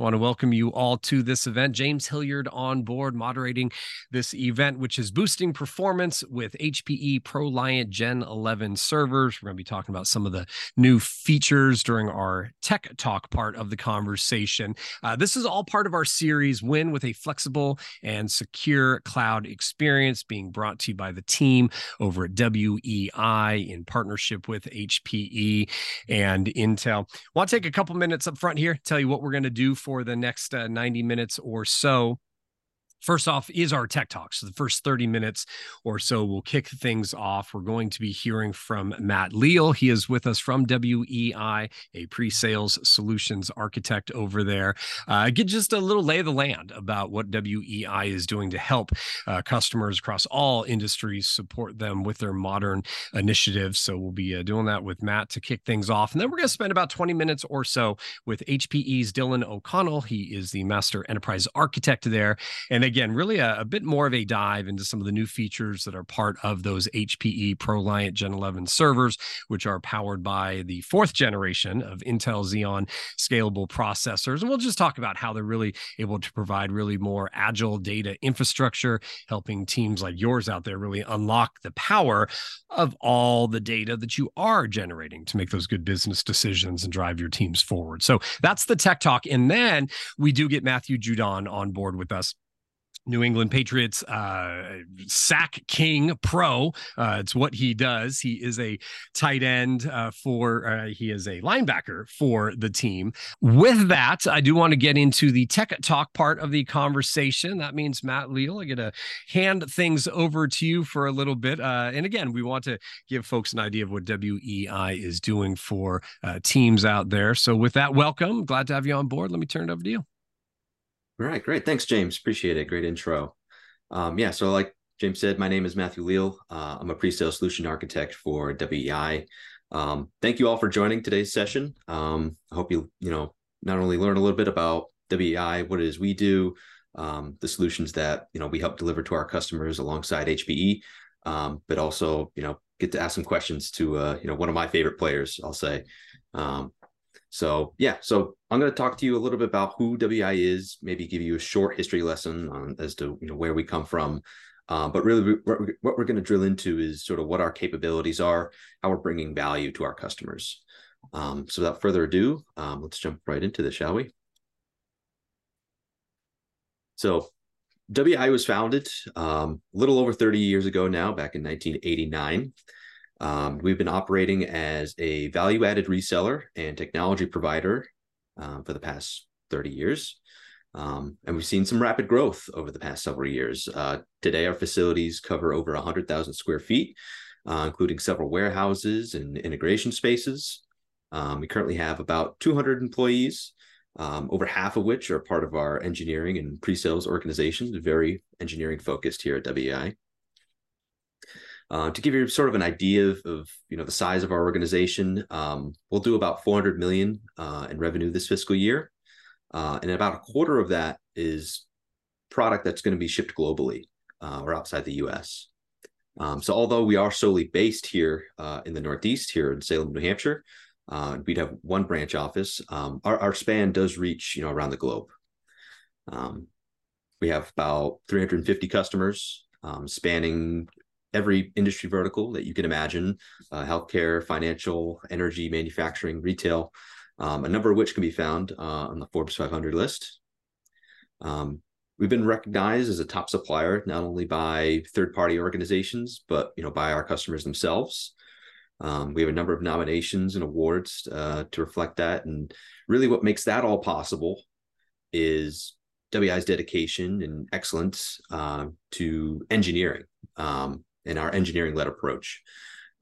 I want to welcome you all to this event. James Hilliard on board moderating this event, which is boosting performance with HPE ProLiant Gen 11 servers. We're going to be talking about some of the new features during our tech talk part of the conversation. Uh, this is all part of our series, Win with a Flexible and Secure Cloud Experience, being brought to you by the team over at WEI in partnership with HPE and Intel. I want to take a couple minutes up front here, tell you what we're going to do for for the next uh, 90 minutes or so. First off, is our tech talk. So, the first 30 minutes or so we'll kick things off. We're going to be hearing from Matt Leal. He is with us from WEI, a pre sales solutions architect over there. Uh, get just a little lay of the land about what WEI is doing to help uh, customers across all industries support them with their modern initiatives. So, we'll be uh, doing that with Matt to kick things off. And then we're going to spend about 20 minutes or so with HPE's Dylan O'Connell. He is the master enterprise architect there. And again, really a, a, bit more of a dive into some of the new features that are part of those HPE ProLiant Gen 11 servers, which are powered by the fourth generation of Intel Xeon scalable processors. And we'll just talk about how they're really able to provide really more agile data infrastructure, helping teams like yours out there really unlock the power of all the data that you are generating to make those good business decisions and drive your teams forward. So that's the tech talk. And then we do get Matthew Judon on board with us New England Patriots uh, sack king pro. Uh, it's what he does. He is a tight end uh, for, uh, he is a linebacker for the team. With that, I do want to get into the tech talk part of the conversation. That means, Matt Leal, I get to hand things over to you for a little bit. Uh, and again, we want to give folks an idea of what WEI is doing for uh, teams out there. So, with that, welcome. Glad to have you on board. Let me turn it over to you. All right, great. Thanks, James. Appreciate it. Great intro. Um, yeah, so like James said, my name is Matthew Leal. Uh, I'm a pre-sale solution architect for WEI. Um, thank you all for joining today's session. Um, I hope you, you know, not only learn a little bit about WEI, what it is we do, um, the solutions that, you know, we help deliver to our customers alongside HPE, um, but also, you know, get to ask some questions to, uh, you know, one of my favorite players, I'll say. Um, so yeah, so I'm going to talk to you a little bit about who WI is, maybe give you a short history lesson on, as to you know where we come from. Um, but really, what we're, what we're going to drill into is sort of what our capabilities are, how we're bringing value to our customers. Um, so without further ado, um, let's jump right into this, shall we? So WI was founded um, a little over 30 years ago now, back in 1989. Um, we've been operating as a value added reseller and technology provider uh, for the past 30 years. Um, and we've seen some rapid growth over the past several years. Uh, today, our facilities cover over 100,000 square feet, uh, including several warehouses and integration spaces. Um, we currently have about 200 employees, um, over half of which are part of our engineering and pre sales organizations, very engineering focused here at WEI. Uh, to give you sort of an idea of, of, you know the size of our organization, um, we'll do about 400 million uh, in revenue this fiscal year, uh, and about a quarter of that is product that's going to be shipped globally uh, or outside the U.S. Um, so although we are solely based here uh, in the Northeast, here in Salem, New Hampshire, uh, we'd have one branch office. Um, our, our span does reach you know around the globe. Um, we have about 350 customers um, spanning every industry vertical that you can imagine uh, healthcare, financial, energy, manufacturing, retail, um, a number of which can be found uh, on the Forbes 500 list. Um, we've been recognized as a top supplier not only by third-party organizations but you know by our customers themselves. Um, we have a number of nominations and awards uh, to reflect that, and really, what makes that all possible is WEI's dedication and excellence uh, to engineering. Um, in our engineering led approach.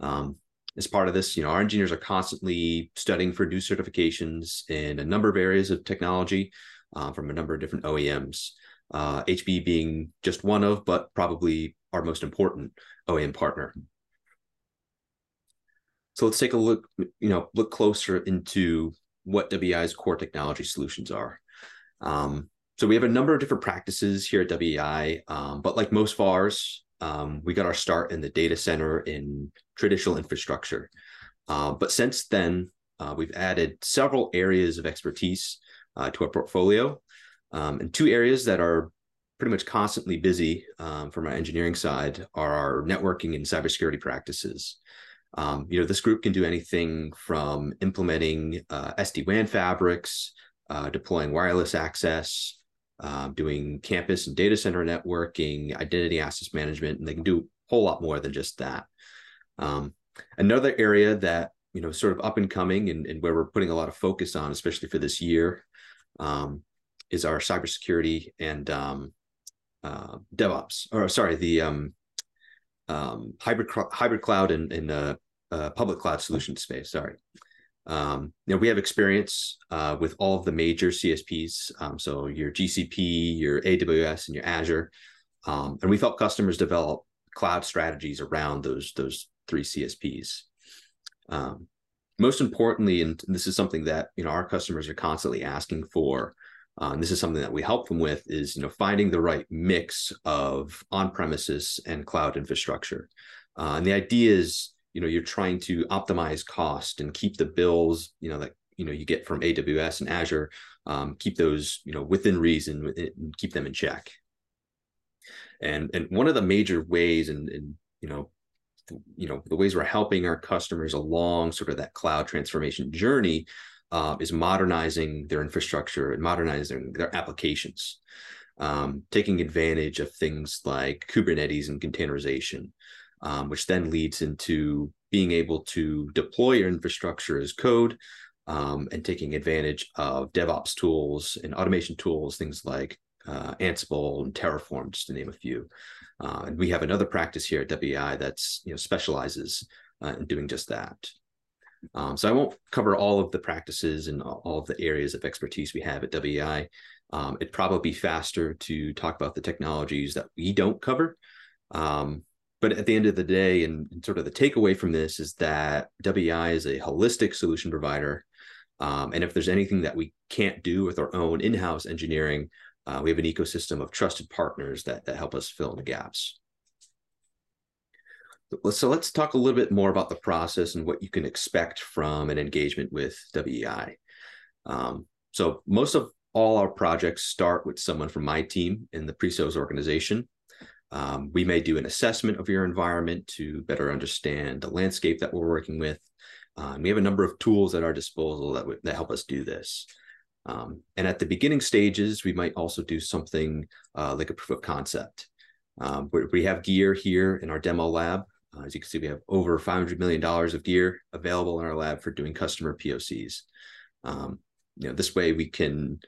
Um, as part of this, you know, our engineers are constantly studying for new certifications in a number of areas of technology uh, from a number of different OEMs. Uh, HB being just one of, but probably our most important OEM partner. So let's take a look, you know, look closer into what WEI's core technology solutions are. Um, so we have a number of different practices here at WEI, um, but like most VARs, um, we got our start in the data center in traditional infrastructure. Uh, but since then, uh, we've added several areas of expertise uh, to our portfolio. Um, and two areas that are pretty much constantly busy um, from our engineering side are our networking and cybersecurity practices. Um, you know, this group can do anything from implementing uh, SD-WAN fabrics, uh, deploying wireless access, uh, doing campus and data center networking, identity access management, and they can do a whole lot more than just that. Um, another area that you know sort of up and coming and, and, where we're putting a lot of focus on, especially for this year, um, is our cybersecurity and um, uh, DevOps, or sorry, the um, um, hybrid hybrid cloud and, and uh, uh, public cloud solution space. Sorry. Um, you know, we have experience uh, with all of the major CSPs. Um, so your GCP, your AWS, and your Azure, um, and we help customers develop cloud strategies around those those three CSPs. Um, most importantly, and this is something that you know our customers are constantly asking for, uh, and this is something that we help them with, is you know finding the right mix of on-premises and cloud infrastructure. Uh, and the idea is, you know, you're trying to optimize cost and keep the bills, you know, that you know you get from AWS and Azure, um, keep those you know within reason and keep them in check. And and one of the major ways, and, and you know, you know the ways we're helping our customers along sort of that cloud transformation journey uh, is modernizing their infrastructure and modernizing their applications um, taking advantage of things like kubernetes and containerization um, which then leads into being able to deploy your infrastructure as code um, and taking advantage of devops tools and automation tools things like uh, ansible and terraform just to name a few uh, and we have another practice here at WEI that's you know specializes uh, in doing just that. Um, so I won't cover all of the practices and all of the areas of expertise we have at WEI. Um, it'd probably be faster to talk about the technologies that we don't cover. Um, but at the end of the day, and, sort of the takeaway from this is that WEI is a holistic solution provider. Um, and if there's anything that we can't do with our own in-house engineering, uh, we have an ecosystem of trusted partners that, that help us fill in the gaps. So let's talk a little bit more about the process and what you can expect from an engagement with WEI. Um, so most of all our projects start with someone from my team in the pre-sales organization. Um, we may do an assessment of your environment to better understand the landscape that we're working with. Um, we have a number of tools at our disposal that, that help us do this. Um, and at the beginning stages, we might also do something uh, like a proof of concept. Um, we have gear here in our demo lab. Uh, as you can see, we have over $500 million of gear available in our lab for doing customer POCs. Um, you know, this way we can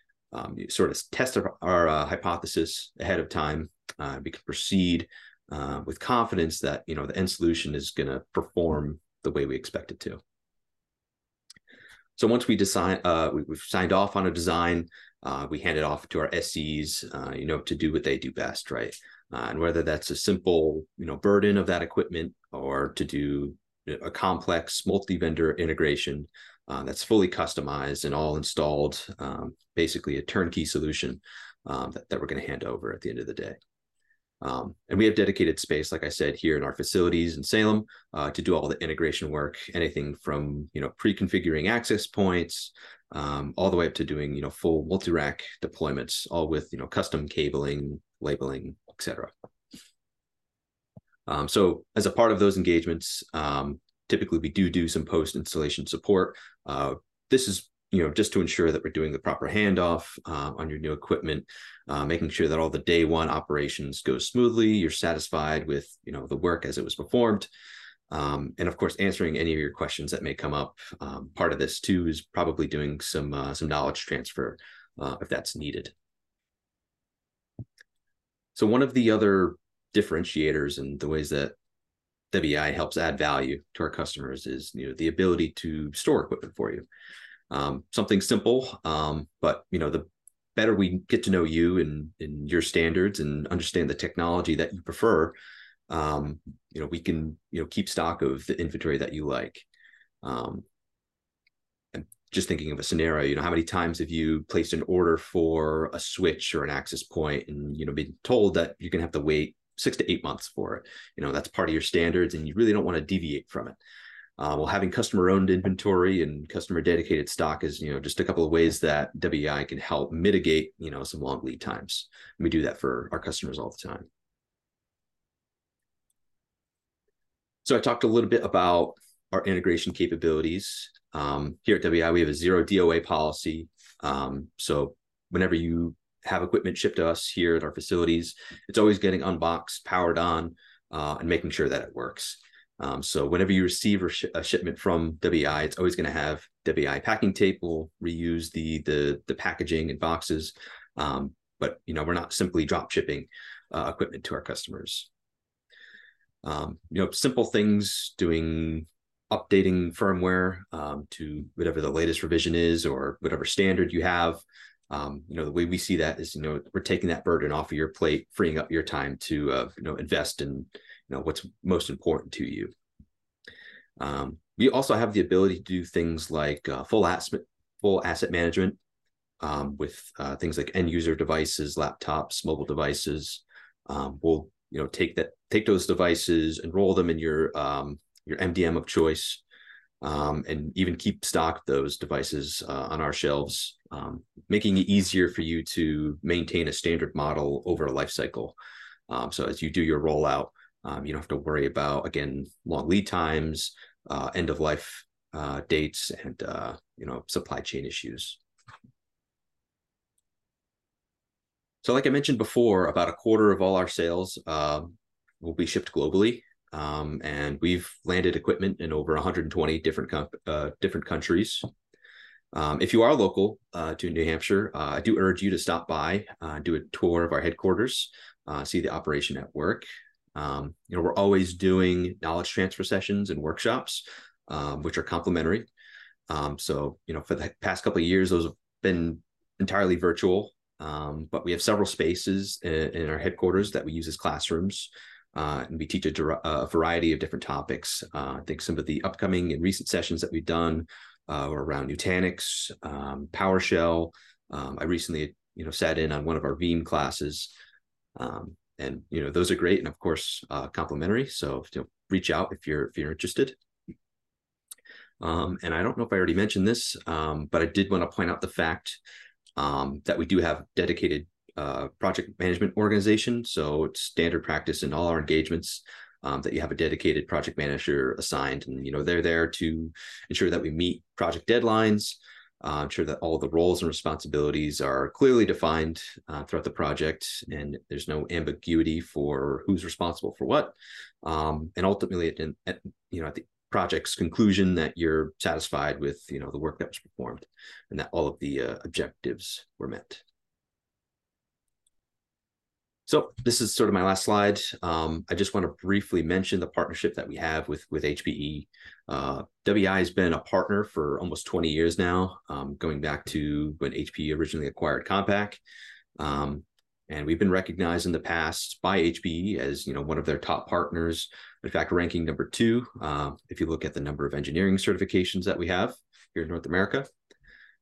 sort of test our, our uh, hypothesis ahead of time. Uh, we can proceed uh, with confidence that, you know, the end solution is going to perform the way we expect it to. So once we decide, uh, we, have signed off on a design, uh, we hand it off to our SCs, uh, you know, to do what they do best, right? Uh, and whether that's a simple, you know, burn-in of that equipment or to do a complex multi-vendor integration that's fully customized and all installed, um, basically a turnkey solution um, that, that we're going to hand over at the end of the day. Um, and we have dedicated space, like I said, here in our facilities in Salem uh, to do all the integration work, anything from you know pre-configuring access points um, all the way up to doing you know full multi-rack deployments, all with you know custom cabling, labeling, etc. Um, so as a part of those engagements, um, typically we do do some post-installation support. Uh, this is you know, just to ensure that we're doing the proper handoff uh, on your new equipment, uh, making sure that all the day one operations go smoothly, you're satisfied with, you know, the work as it was performed. Um, and of course, answering any of your questions that may come up. Um, part of this too is probably doing some uh, some knowledge transfer uh, if that's needed. So one of the other differentiators and the ways that WEI helps add value to our customers is you know the ability to store equipment for you um, something simple um, but you know the better we get to know you and, and your standards and understand the technology that you prefer um, you know we can you know keep stock of the inventory that you like. Um, and just thinking of a scenario you know how many times have you placed an order for a switch or an access point and you know been told that you're going to have to wait six to eight months for it? You know that's part of your standards and you really don't want to deviate from it Uh, well, having customer-owned inventory and customer-dedicated stock is, you know, just a couple of ways that WEI can help mitigate, you know, some long lead times. And we do that for our customers all the time. So I talked a little bit about our integration capabilities. Um, here at WEI, we have a zero DOA policy. Um, so whenever you have equipment shipped to us here at our facilities, it's always getting unboxed, powered on, uh, and making sure that it works. Um, so whenever you receive a, sh a shipment from WI, it's always going to have WI packing tape. We'll reuse the the the packaging and boxes, um, but you know we're not simply drop shipping uh, equipment to our customers. Um, you know, simple things doing updating firmware um, to whatever the latest revision is or whatever standard you have. Um, you know, the way we see that is, you know, we're taking that burden off of your plate, freeing up your time to, uh, you know, invest in, know, what's most important to you. Um, we also have the ability to do things like uh, full asset full asset management um, with uh, things like end user devices, laptops, mobile devices. Um, we'll you know take that take those devices, enroll them in your um, your MDM of choice, um, and even keep stock of those devices uh, on our shelves, um, making it easier for you to maintain a standard model over a life cycle. So as you do your rollout, um, you don't have to worry about again long lead times, uh, end of life uh, dates, and uh, you know supply chain issues. So, like I mentioned before, about a quarter of all our sales uh, will be shipped globally, um, and we've landed equipment in over 120 different uh, different countries. Um, if you are local uh, to New Hampshire, uh, I do urge you to stop by, do a tour of our headquarters, see the operation at work. Um, you know, we're always doing knowledge transfer sessions and workshops, um, which are complimentary. Um, so, you know, for the past couple of years, those have been entirely virtual. Um, but we have several spaces in, in, our headquarters that we use as classrooms. Uh, and we teach a, a, variety of different topics. Uh, I think some of the upcoming and recent sessions that we've done uh, were around Nutanix, um, PowerShell. Um, I recently, you know, sat in on one of our Veeam classes. Um, and you know those are great and of course uh, complimentary. So you know, reach out if you're if you're interested. Um, and i don't know if i already mentioned this um, but i did want to point out the fact um, that we do have dedicated uh, project management organization. So it's standard practice in all our engagements um, that you have a dedicated project manager assigned and you know they're there to ensure that we meet project deadlines uh, ensure that all the roles and responsibilities are clearly defined uh, throughout the project and there's no ambiguity for who's responsible for what. Um, and ultimately, at, at, you know, at the project's conclusion, that you're satisfied with you know the work that was performed and that all of the uh, objectives were met. So this is sort of my last slide. Um, I just want to briefly mention the partnership that we have with with HPE. Uh, WEI has been a partner for almost 20 years now, um, going back to when HPE originally acquired Compaq. Um, and we've been recognized in the past by HPE as you know one of their top partners. In fact, ranking number two uh, if you look at the number of engineering certifications that we have here in North America.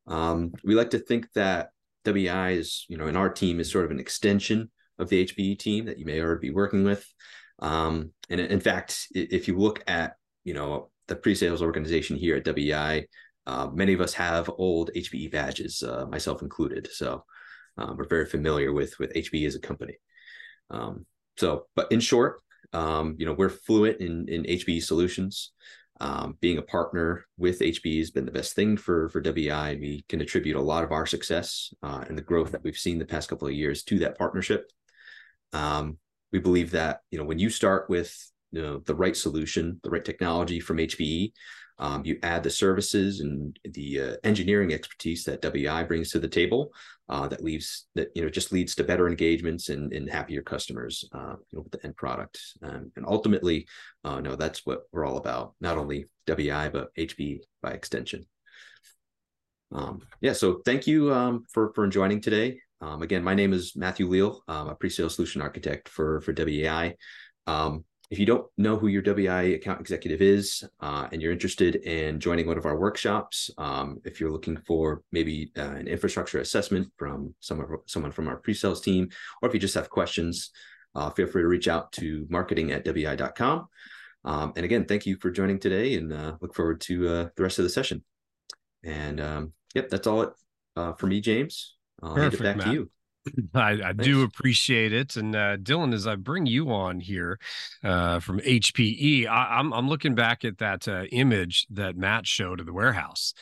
Um, we like to think that WI is you know in our team is sort of an extension of the HPE team that you may already be working with. Um, and in fact, if you look at you know the pre-sales organization here at WEI, uh, many of us have old HPE badges, uh, myself included. So um, we're very familiar with with HPE as a company. Um, so, but in short, um, you know, we're fluent in in HPE solutions. Um, being a partner with HPE has been the best thing for for WEI. We can attribute a lot of our success uh, and the growth that we've seen the past couple of years to that partnership. Um, we believe that you know when you start with you know the right solution, the right technology from HPE, um, you add the services and the uh, engineering expertise that WEI brings to the table. Uh, that leaves that you know just leads to better engagements and, and happier customers uh, you know, with the end product. Um, and ultimately, uh, no, that's what we're all about. Not only WEI but HPE by extension. Um, yeah, so thank you um, for for joining today. Um, again, my name is Matthew Leal. I'm a pre-sales solution architect for, for WEI. Um, if you don't know who your WEI account executive is uh, and you're interested in joining one of our workshops, um, if you're looking for maybe uh, an infrastructure assessment from someone, someone from our pre-sales team, or if you just have questions, uh, feel free to reach out to marketing at WEI.com. Um, and again, thank you for joining today and uh, look forward to uh, the rest of the session. And um, yep, that's all it uh, for me, James. I'll Perfect, hand it back Matt. to you. I, I do appreciate it. And uh, Dylan, as I bring you on here uh, from HPE, I, am I'm, I'm looking back at that uh, image that Matt showed of the warehouse,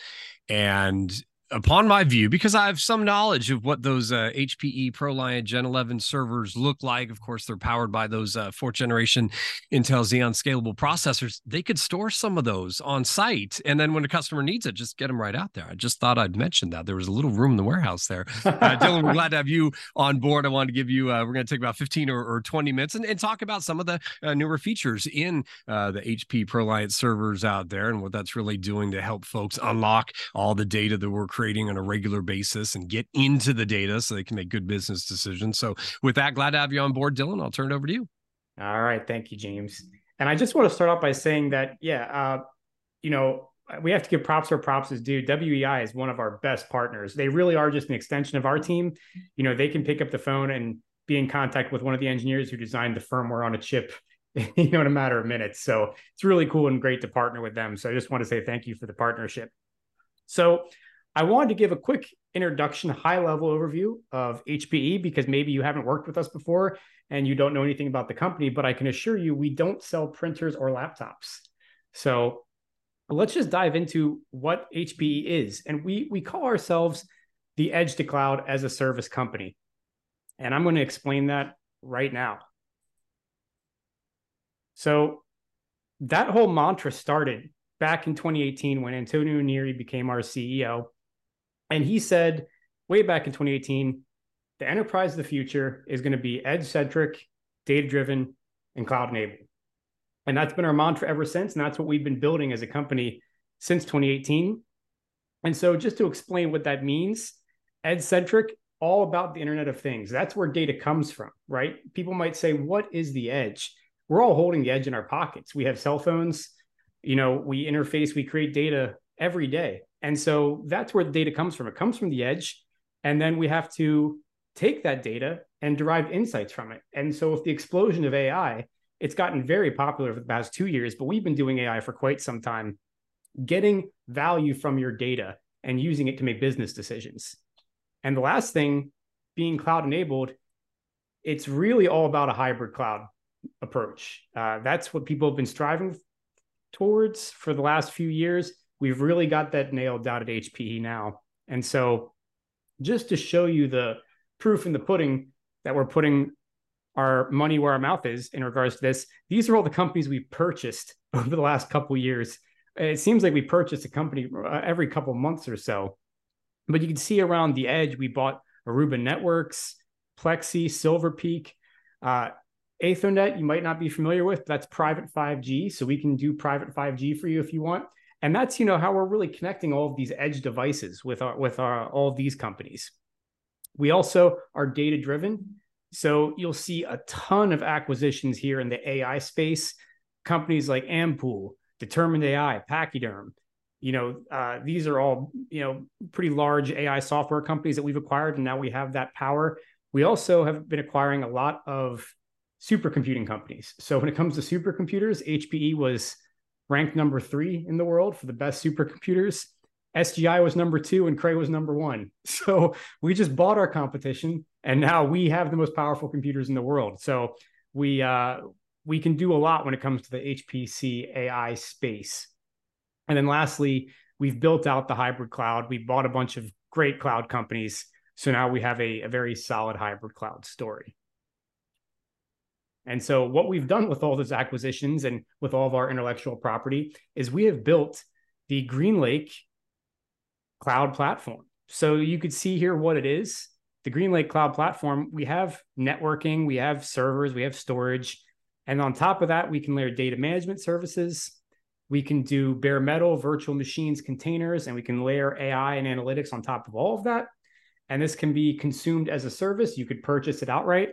and upon my view, because I have some knowledge of what those uh, HPE ProLiant Gen 11 servers look like, of course, they're powered by those uh, fourth generation Intel Xeon scalable processors. They could store some of those on site. And then when a customer needs it, just get them right out there. I just thought I'd mention that. There was a little room in the warehouse there. Uh, Dylan, we're glad to have you on board. I wanted to give you, uh, we're going to take about 15 or, or 20 minutes and, and, talk about some of the uh, newer features in uh, the HP ProLiant servers out there and what that's really doing to help folks unlock all the data that we're creating on a regular basis and get into the data so they can make good business decisions. So, with that, glad to have you on board, Dylan. I'll turn it over to you. All right. Thank you, James. And I just want to start off by saying that, yeah, uh, you know, we have to give props where props is due. WEI is one of our best partners. They really are just an extension of our team. You know, they can pick up the phone and be in contact with one of the engineers who designed the firmware on a chip, you know, in a matter of minutes. So it's really cool and great to partner with them. So I just want to say thank you for the partnership. So I wanted to give a quick introduction, high level overview of HPE because maybe you haven't worked with us before and you don't know anything about the company, but I can assure you we don't sell printers or laptops. So let's just dive into what HPE is. And we we call ourselves the edge to cloud as a service company. And I'm going to explain that right now. So that whole mantra started back in 2018 when Antonio Neri became our CEO and he said way back in 2018, the enterprise of the future is going to be edge centric, data driven, and cloud enabled. And that's been our mantra ever since. And that's what we've been building as a company since 2018. And so, just to explain what that means, edge centric, all about the Internet of Things. That's where data comes from, right? People might say, What is the edge? We're all holding the edge in our pockets. We have cell phones, you know, we interface, we create data every day. And so that's where the data comes from. It comes from the edge. And then we have to take that data and derive insights from it. And so, with the explosion of AI, it's gotten very popular for the past two years, but we've been doing AI for quite some time, getting value from your data and using it to make business decisions. And the last thing, being cloud enabled, it's really all about a hybrid cloud approach. Uh, that's what people have been striving towards for the last few years we've really got that nailed down at HPE now. And so, just to show you the proof in the pudding that we're putting our money where our mouth is in regards to this, these are all the companies we purchased over the last couple years. It seems like we purchased a company uh, every couple months or so. But you can see around the edge, we bought Aruba Networks, Plexxi, Silver Peak, uh, Athonet. You might not be familiar with, that's private 5G. So we can do private 5G for you if you want and that's you know how we're really connecting all of these edge devices with our with our all of these companies. We also are data driven so you'll see a ton of acquisitions here in the ai space. Companies like ampool determined ai pachyderm you know uh, these are all you know pretty large ai software companies that we've acquired and now we have that power. We also have been acquiring a lot of supercomputing companies. So when it comes to supercomputers hpe was ranked number three in the world for the best supercomputers. SGI was number two and Cray was number one. So we just bought our competition and now we have the most powerful computers in the world. So we uh, we can do a lot when it comes to the HPC AI space. And then lastly, we've built out the hybrid cloud. We bought a bunch of great cloud companies. So now we have a, a very solid hybrid cloud story. And so, what we've done with all those acquisitions and with all of our intellectual property is we have built the GreenLake cloud platform. So, you could see here what it is. The GreenLake cloud platform, we have networking, we have servers, we have storage. And on top of that, we can layer data management services. We can do bare metal, virtual machines, containers, and we can layer AI and analytics on top of all of that. And this can be consumed as a service. You could purchase it outright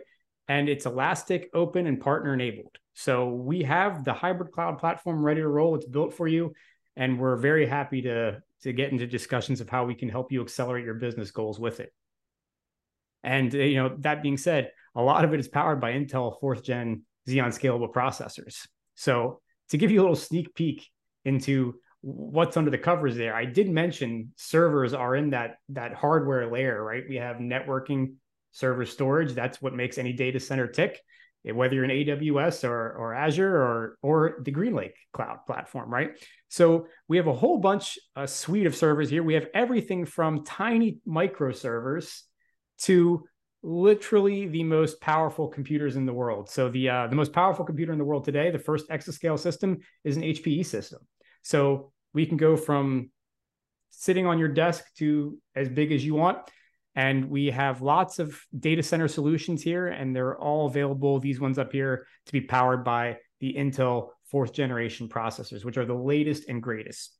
and it's elastic, open, and partner enabled. So we have the hybrid cloud platform ready to roll. It's built for you, and we're very happy to to get into discussions of how we can help you accelerate your business goals with it. And uh, you know, that being said, a lot of it is powered by Intel fourth gen Xeon scalable processors. So to give you a little sneak peek into what's under the covers there, I did mention servers are in that that hardware layer, right? We have networking, server storage. That's what makes any data center tick. Whether you're in AWS or or Azure or or the GreenLake cloud platform, right? So we have a whole bunch, a suite of servers here. We have everything from tiny micro servers to literally the most powerful computers in the world. So the uh, the most powerful computer in the world today, the first exascale system, is an HPE system. So we can go from sitting on your desk to as big as you want. And we have lots of data center solutions here, and they're all available. These ones up here to be powered by the Intel fourth generation processors, which are the latest and greatest.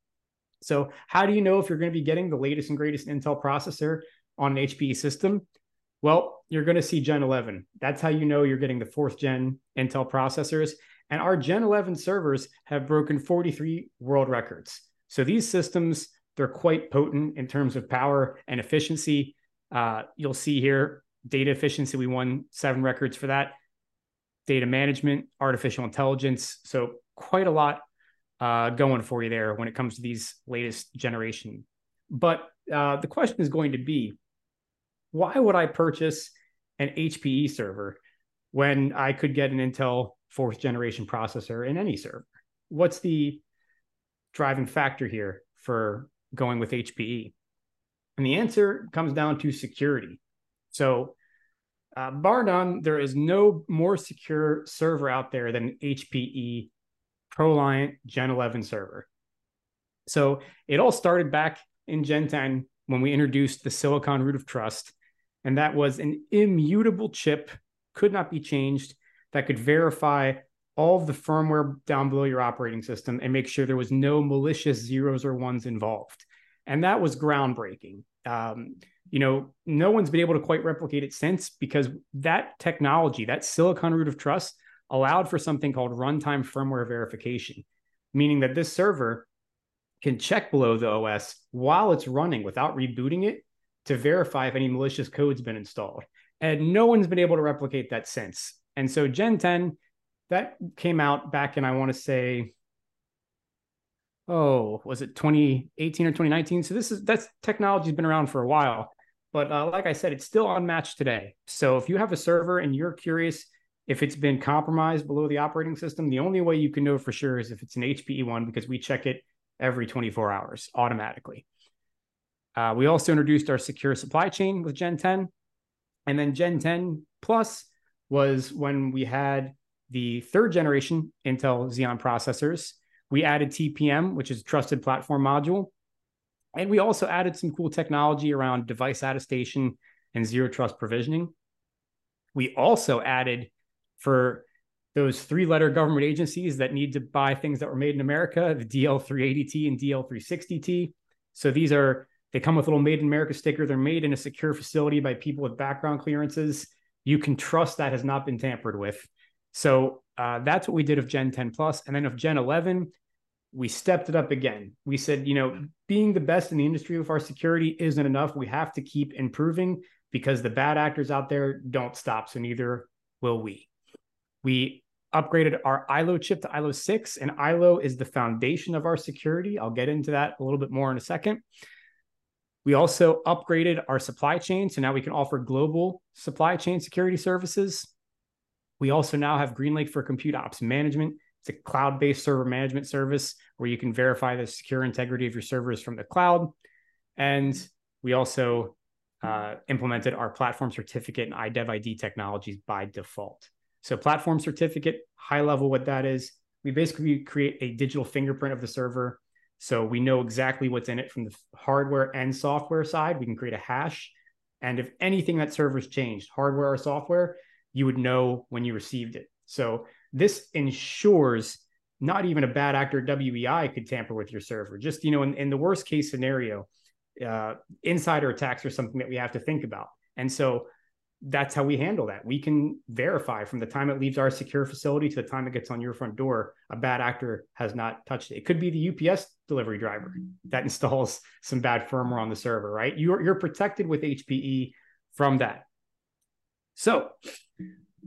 So, how do you know if you're going to be getting the latest and greatest Intel processor on an HPE system? Well, you're going to see Gen 11. That's how you know you're getting the fourth gen Intel processors. And our Gen 11 servers have broken 43 world records. So these systems, they're quite potent in terms of power and efficiency. Uh, you'll see here data efficiency, we won seven records for that. Data management, artificial intelligence. So quite a lot uh, going for you there when it comes to these latest generation. But uh, the question is going to be why would I purchase an HPE server when I could get an Intel fourth generation processor in any server? What's the driving factor here for going with HPE? And the answer comes down to security. So, uh, bar none, there is no more secure server out there than HPE ProLiant Gen 11 server. So, it all started back in Gen 10 when we introduced the Silicon Root of Trust and that was an immutable chip, could not be changed, that could verify all of the firmware down below your operating system and make sure there was no malicious zeros or ones involved. And that was groundbreaking. Um, you know, no one's been able to quite replicate it since because that technology, that silicon root of trust, allowed for something called runtime firmware verification, meaning that this server can check below the OS while it's running without rebooting it to verify if any malicious code's been installed. And no one's been able to replicate that since. And so Gen 10, that came out back in, I want to say, oh, was it 2018 or 2019? So this is that's technology's been around for a while. But uh, like I said, it's still unmatched today. So if you have a server and you're curious if it's been compromised below the operating system, the only way you can know for sure is if it's an HPE one because we check it every 24 hours automatically. Uh, we also introduced our secure supply chain with Gen 10. And then Gen 10 Plus was when we had the third generation Intel Xeon processors. We added TPM, which is trusted platform module. And we also added some cool technology around device attestation and zero trust provisioning. We also added for those three letter government agencies that need to buy things that were made in America, the DL380T and DL360T. So these are they come with a little made in America sticker. They're made in a secure facility by people with background clearances. You can trust that has not been tampered with. So uh, that's what we did of Gen 10 Plus. And then of Gen 11, we stepped it up again. We said, you know, being the best in the industry with our security isn't enough. We have to keep improving because the bad actors out there don't stop. So neither will we. We upgraded our ILO chip to ILO 6, and ILO is the foundation of our security. I'll get into that a little bit more in a second. We also upgraded our supply chain. So now we can offer global supply chain security services. We also now have GreenLake for compute ops management. It's a cloud based server management service where you can verify the secure integrity of your servers from the cloud. And we also uh, implemented our platform certificate and IDEV-ID technologies by default. So, platform certificate, high level, what that is, we basically create a digital fingerprint of the server so we know exactly what's in it from the hardware and software side. We can create a hash. And if anything that server's changed, hardware or software, you would know when you received it. So this ensures not even a bad actor WEI could tamper with your server. Just, you know, in, in the worst case scenario, uh, insider attacks are something that we have to think about. And so that's how we handle that. We can verify from the time it leaves our secure facility to the time it gets on your front door, a bad actor has not touched it. It could be the UPS delivery driver that installs some bad firmware on the server, right? You're, you're protected with HPE from that. So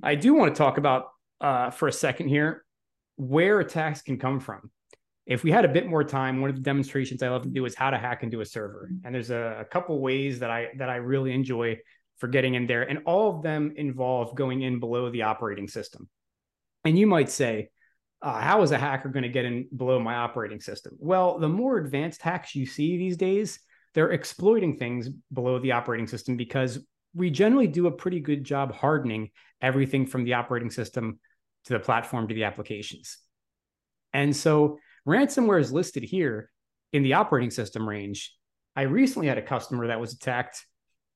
I do want to talk about uh, for a second here where attacks can come from. If we had a bit more time, one of the demonstrations I love to do is how to hack into a server. And there's a, a couple ways that I that I really enjoy for getting in there, and all of them involve going in below the operating system. And you might say, uh, how is a hacker going to get in below my operating system? Well, the more advanced hacks you see these days, they're exploiting things below the operating system because we generally do a pretty good job hardening everything from the operating system to the platform to the applications. And so ransomware is listed here in the operating system range. I recently had a customer that was attacked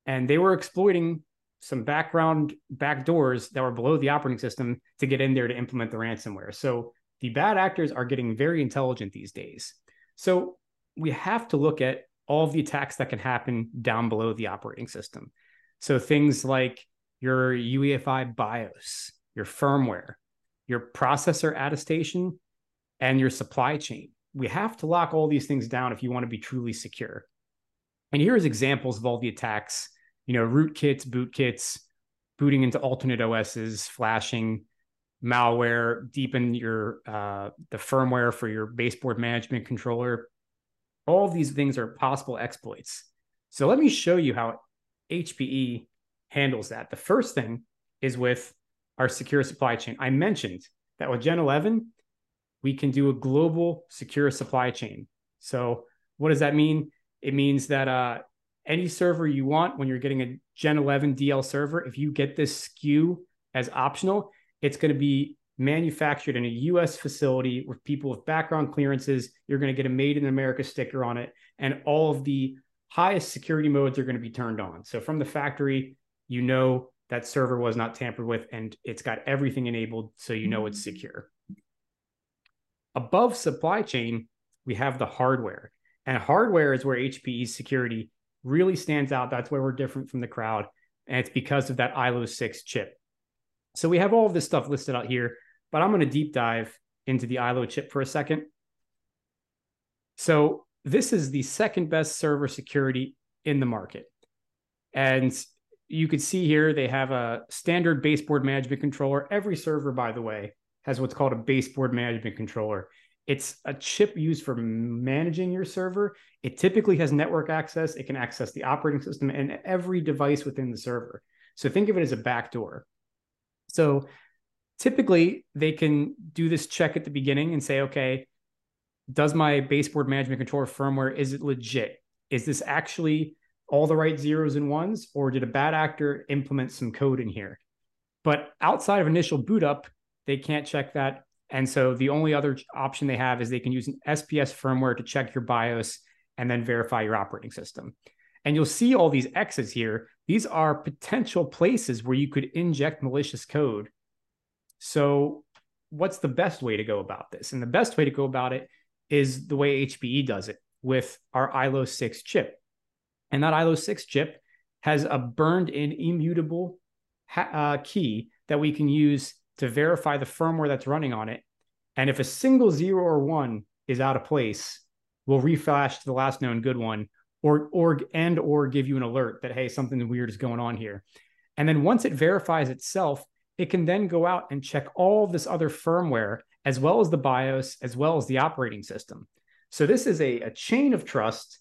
and they were exploiting some background backdoors that were below the operating system to get in there to implement the ransomware. So the bad actors are getting very intelligent these days. So we have to look at all the attacks that can happen down below the operating system. So things like your UEFI BIOS, your firmware, your processor attestation, and your supply chain. We have to lock all these things down if you want to be truly secure. And here's examples of all the attacks you know, rootkits, bootkits, booting into alternate OSs, flashing, malware, deepen your uh, the firmware for your baseboard management controller. All these things are possible exploits. So let me show you how HPE handles that. The first thing is with our secure supply chain. I mentioned that with Gen 11, we can do a global secure supply chain. So what does that mean? It means that uh, any server you want when you're getting a Gen 11 DL server, if you get this SKU as optional, it's going to be manufactured in a US facility with people with background clearances. You're going to get a made in America sticker on it, and all of the highest security modes are going to be turned on. So from the factory, you know that server was not tampered with and it's got everything enabled so you know it's mm-hmm. secure. Above supply chain, we have the hardware. And hardware is where HPE's security really stands out. That's where we're different from the crowd. And it's because of that ILO 6 chip. So we have all of this stuff listed out here, but I'm going to deep dive into the ILO chip for a second. So this is the second best server security in the market. And you could see here they have a standard baseboard management controller. Every server, by the way, has what's called a baseboard management controller. It's a chip used for managing your server. It typically has network access. It can access the operating system and every device within the server. So think of it as a backdoor. So typically they can do this check at the beginning and say, okay, does my baseboard management controller firmware, is it legit? Is this actually all the right zeros and ones, or did a bad actor implement some code in here? But outside of initial boot up, they can't check that and so the only other option they have is they can use an SPS firmware to check your BIOS and then verify your operating system. And you'll see all these X's here. These are potential places where you could inject malicious code. So, what's the best way to go about this? And the best way to go about it is the way HPE does it with our ILO 6 chip. And that ILO 6 chip has a burned in immutable ha- uh, key that we can use to verify the firmware that's running on it. And if a single zero or one is out of place, we'll reflash to the last known good one or or and or give you an alert that hey something weird is going on here. And then once it verifies itself, it can then go out and check all this other firmware as well as the BIOS as well as the operating system. So this is a, a chain of trust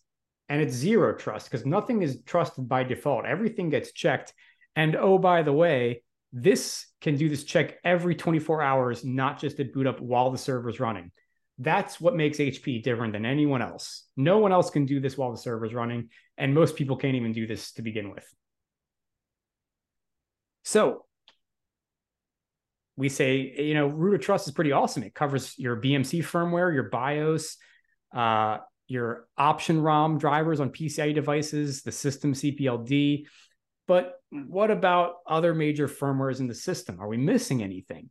and it's zero trust because nothing is trusted by default. Everything gets checked. And oh, by the way, this can do this check every 24 hours, not just at boot up while the server's running. That's what makes HP different than anyone else. No one else can do this while the server's running, and most people can't even do this to begin with. So we say, you know, root of trust is pretty awesome. It covers your BMC firmware, your BIOS, uh, your option ROM drivers on PCIe devices, the system CPLD, but what about other major firmwares in the system? Are we missing anything?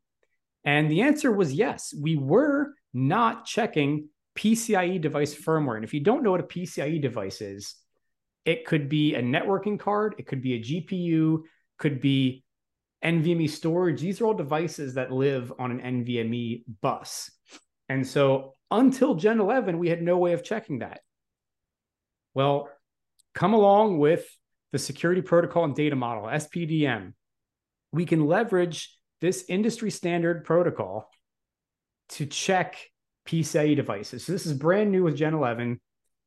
And the answer was yes. We were not checking PCIe device firmware. And if you don't know what a PCIe device is, it could be a networking card, it could be a GPU, could be NVMe storage. These are all devices that live on an NVMe bus. And so until Gen 11, we had no way of checking that. Well, come along with the Security Protocol and Data Model, SPDM, we can leverage this industry standard protocol to check PCIe devices. So this is brand new with Gen 11.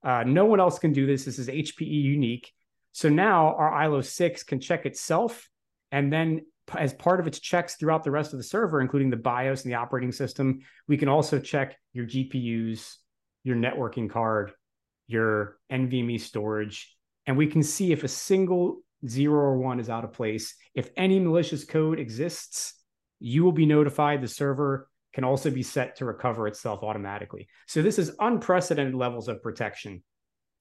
Uh, no one else can do this. This is HPE unique. So now our ILO 6 can check itself. And then, as part of its checks throughout the rest of the server, including the BIOS and the operating system, we can also check your GPUs, your networking card, your NVMe storage. And we can see if a single zero or one is out of place. If any malicious code exists, you will be notified. The server can also be set to recover itself automatically. So this is unprecedented levels of protection.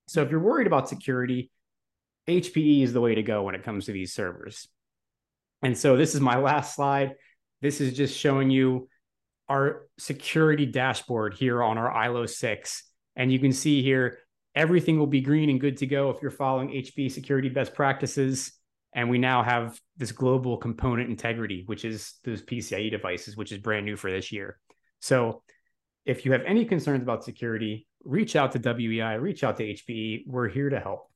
So if you're worried about security, HPE is the way to go when it comes to these servers. And so this is my last slide. This is just showing you our security dashboard here on our ILO 6. And you can see here, everything will be green and good to go if you're following HPE security best practices. And we now have this global component integrity, which is those PCIe devices, which is brand new for this year. So if you have any concerns about security, reach out to WEI, reach out to HPE. We're here to help.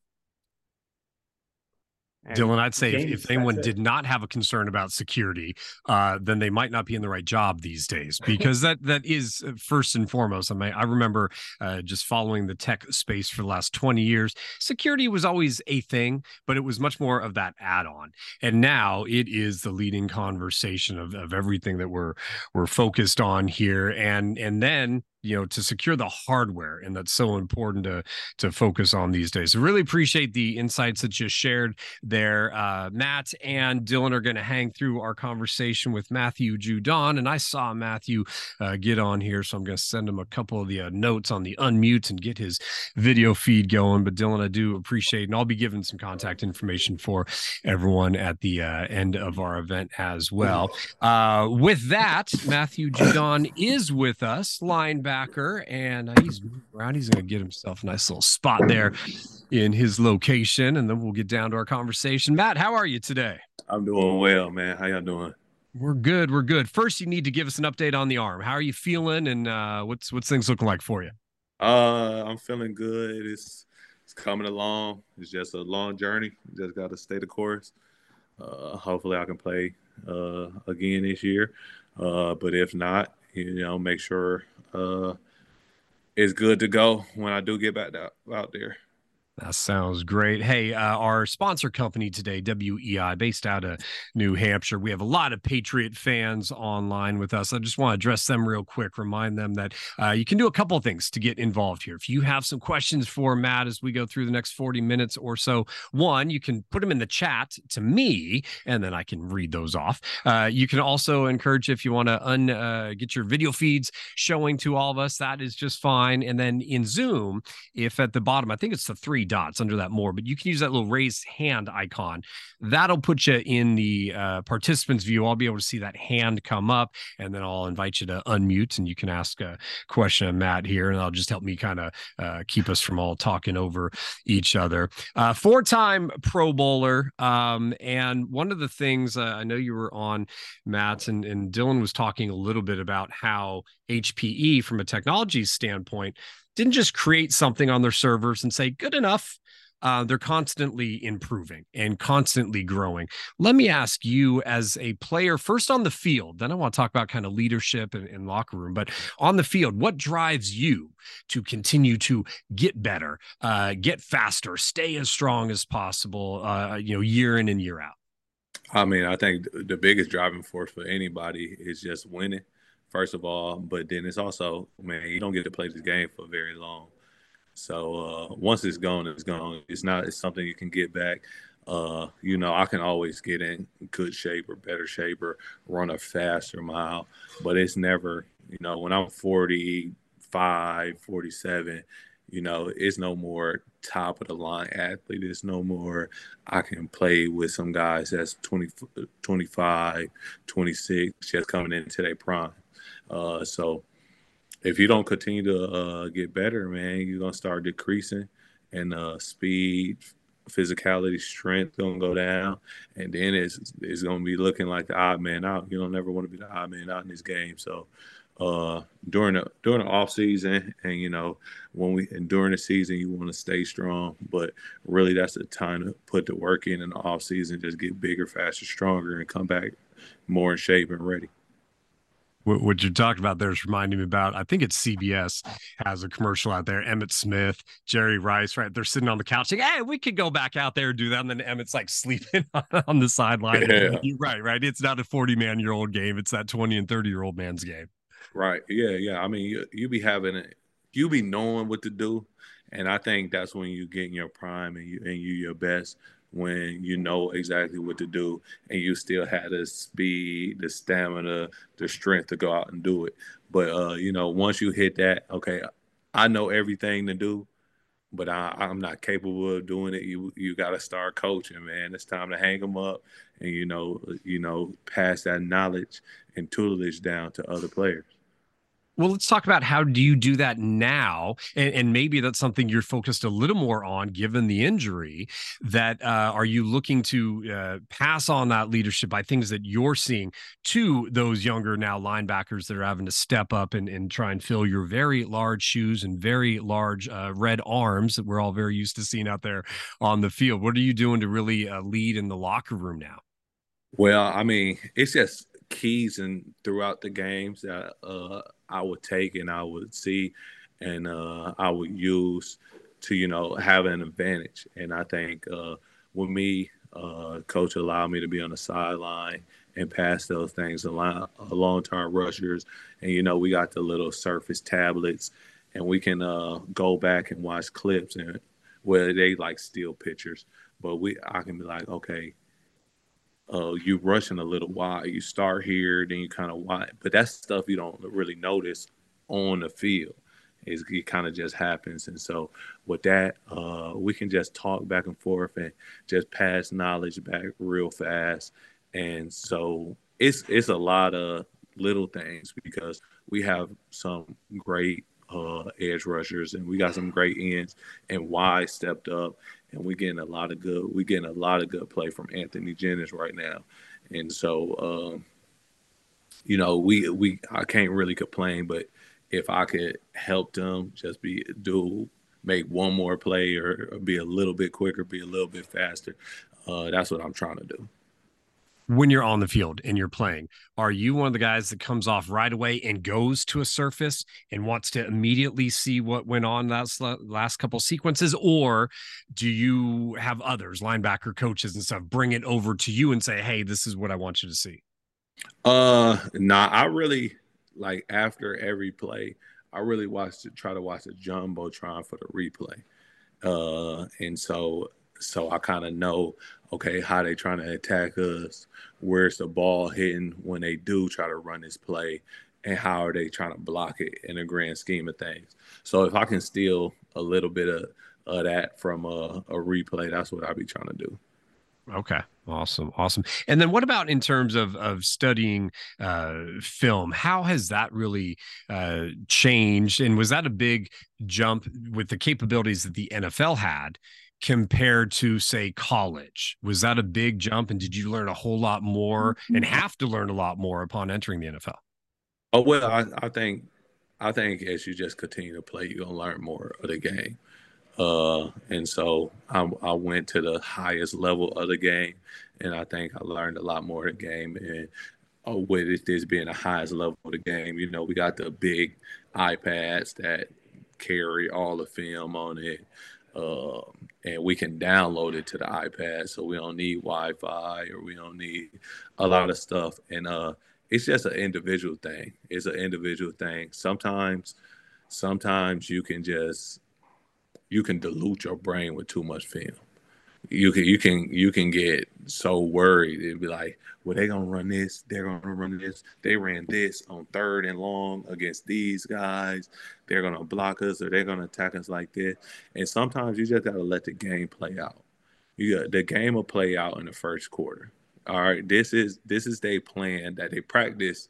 And Dylan, I'd say if, if anyone did not have a concern about security, uh, then they might not be in the right job these days because that that is uh, first and foremost. I mean, I remember uh, just following the tech space for the last 20 years. Security was always a thing, but it was much more of that add-on. And now it is the leading conversation of, of everything that we're we're focused on here. And and then you know to secure the hardware and that's so important to to focus on these days. So really appreciate the insights that you shared there uh, matt and dylan are going to hang through our conversation with matthew judon and i saw matthew uh, get on here so i'm going to send him a couple of the uh, notes on the unmute and get his video feed going but dylan i do appreciate and i'll be giving some contact information for everyone at the uh, end of our event as well. Uh, with that matthew judon is with us linebacker backer, and uh, he's around. He's going to get himself a nice little spot there in his location, and then we'll get down to our conversation. Matt, how are you today? I'm doing well, man. How y'all doing? We're good. We're good. First, you need to give us an update on the arm. How are you feeling, and uh, what's what's things looking like for you? Uh, I'm feeling good. It's it's coming along. It's just a long journey. Just got to stay the course. Uh, hopefully, I can play uh, again this year. Uh, but if not, you know, make sure uh, is good to go when I do get back out, out there. That sounds great. Hey, uh, our sponsor company today, WEI, based out of New Hampshire. We have a lot of Patriot fans online with us. I just want to address them real quick, remind them that uh, you can do a couple of things to get involved here. If you have some questions for Matt as we go through the next 40 minutes or so, one, you can put them in the chat to me, and then I can read those off. Uh, you can also encourage if you want to un, uh, get your video feeds showing to all of us, that is just fine. And then in Zoom, if at the bottom, I think it's the three dots under that more, but you can use that little raised hand icon. That'll put you in the uh, participants view. I'll be able to see that hand come up, and then I'll invite you to unmute, and you can ask a question of Matt here, and that'll just help me kind of uh, keep us from all talking over each other. Uh, four-time Pro Bowler, um, and one of the things uh, I know you were on, Matt, and, and Dylan was talking a little bit about how HPE, from a technology standpoint, didn't just create something on their servers and say, good enough. Uh, they're constantly improving and constantly growing. Let me ask you, as a player, first on the field, then I want to talk about kind of leadership and, and locker room, but on the field, what drives you to continue to get better, uh, get faster, stay as strong as possible, uh, you know, year in and year out? I mean, I think the biggest driving force for anybody is just winning first of all. But then it's also, man, you don't get to play this game for very long. So uh, once it's gone, it's gone. It's not. It's something you can get back. Uh, you know, I can always get in good shape or better shape or run a faster mile, but it's never. You know, when I'm 45, 47, you know, it's no more top of the line athlete. It's no more I can play with some guys that's 20, 25, 26, just coming into their prime. Uh, so if you don't continue to uh, get better, man, you're gonna start decreasing, and uh, speed, physicality, strength gonna go down, and then it's it's gonna be looking like the odd man out. You don't never want to be the odd man out in this game. So uh, during the during the off season, and you know when we and during the season, you want to stay strong, but really that's the time to put the work in in the off season, just get bigger, faster, stronger, and come back more in shape and ready. What you talked about there is reminding me about i think it's cbs has a commercial out there emmitt smith jerry rice right? They're sitting on the couch saying hey we could go back out there and do that and then emmitt's like sleeping on the sideline. Yeah. right right it's not a 40 man year old game it's that 20 and 30 year old man's game. Right yeah yeah i mean you, you be having it you be knowing what to do and i think that's when you get in your prime and you and you your best when you know exactly what to do and you still have the speed, the stamina, the strength to go out and do it. But uh, you know, once you hit that, okay, I know everything to do, but I, I'm not capable of doing it. You you got to start coaching, man. It's time to hang them up and you know you know pass that knowledge and tutelage down to other players. Well, let's talk about how do you do that now, and, and, maybe that's something you're focused a little more on, given the injury. That uh, are you looking to uh, pass on that leadership by things that you're seeing to those younger now linebackers that are having to step up and, and try and fill your very large shoes and very large uh, red arms that we're all very used to seeing out there on the field. What are you doing to really uh, lead in the locker room now? Well, I mean, it's just keys and throughout the games that uh, I would take and I would see and uh, I would use to you know have an advantage. And I think uh, with me, uh, coach allowed me to be on the sideline and pass those things along to our rushers. And you know we got the little surface tablets, and we can uh, go back and watch clips and where they like steal pictures. But we I can be like, okay, uh, you rushing a little wide. You start here, then you kind of wide, but that's stuff you don't really notice on the field. It's, it kind of just happens, and so with that, uh, we can just talk back and forth and just pass knowledge back real fast. And so it's it's a lot of little things because we have some great uh, edge rushers and we got some great ends, and Y stepped up and we're getting a lot of good. We're getting a lot of good play from Anfernee Jennings right now, and so um, you know we we I can't really complain. But if I could help them, just be do make one more play or, or be a little bit quicker, be a little bit faster, uh, that's what I'm trying to do when you're on the field and you're playing? Are you one of the guys that comes off right away and goes to a surface and wants to immediately see what went on last last couple sequences? Or do you have others linebacker coaches and stuff bring it over to you and say hey this is what i want you to see uh nah i really like after every play i really watch to try to watch the jumbotron for the replay. Uh and so so I kind of know, okay, how they trying to attack us, where's the ball hitting when they do try to run this play, and how are they trying to block it in the grand scheme of things. So if I can steal a little bit of, of that from a, a replay, that's what I'll be trying to do. Okay. Awesome. Awesome. And then what about in terms of of studying uh film? How has that really uh changed? And was that a big jump with the capabilities that the NFL had? Compared to say college? Was that a big jump and did you learn a whole lot more and mm-hmm. have to learn a lot more upon entering the nfl oh well i, I think i think as you just continue to play you're going to learn more of the game. Uh, and so I, I, went to the highest level of the game and i think i learned a lot more of the game. And oh, with this being the highest level of the game you know we got the big ipads that carry all the film on it. Uh, and we can download it to the iPad, so we don't need Wi-Fi or we don't need a lot of stuff. And uh, it's just an individual thing. It's an individual thing. Sometimes, sometimes you can just you can dilute your brain with too much film you can you can you can get so worried. It'd be like, well, they gonna run this, they're gonna run this. They ran this on third and long against these guys. They're gonna block us or they're gonna attack us like this. And sometimes you just gotta let the game play out. You got the game will play out in the first quarter. All right, this is this is their plan that they practice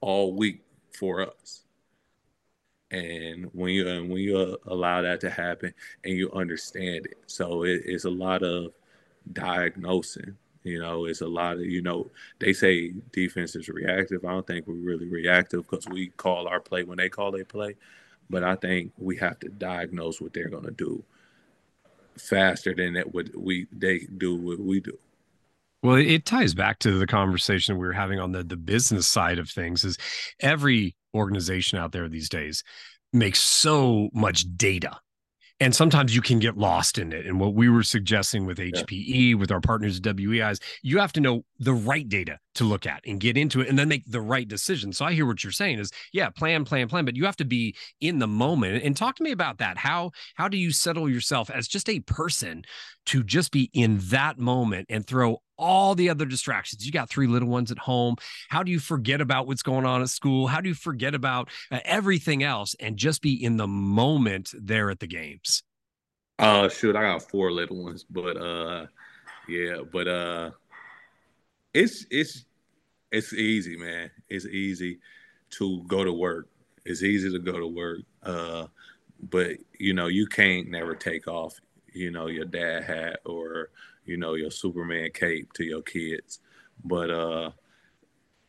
all week for us. And when you and when you allow that to happen and you understand it, so it, it's a lot of diagnosing. You know, it's a lot of you know they say defense is reactive. I don't think we're really reactive because we call our play when they call their play, but I think we have to diagnose what they're going to do faster than that what we they do what we do. Well, it ties back to the conversation we were having on the the business side of things. Is every organization out there these days makes so much data and sometimes you can get lost in it. And what we were suggesting with HPE, yeah. with our partners WEIs, you have to know the right data to look at and get into it and then make the right decision. So I hear what you're saying is, yeah, plan, plan, plan, but you have to be in the moment. And talk to me about that. How how do you settle yourself as just a person to just be in that moment and throw all the other distractions. You got three little ones at home. How do you forget about what's going on at school? How do you forget about uh, everything else and just be in the moment there at the games? Uh, shoot, I got four little ones, but uh, yeah, but uh, it's it's it's easy, man. It's easy to go to work. It's easy to go to work. Uh, but you know, you can't never take off. You know, your dad hat or you know, your Superman cape to your kids. But uh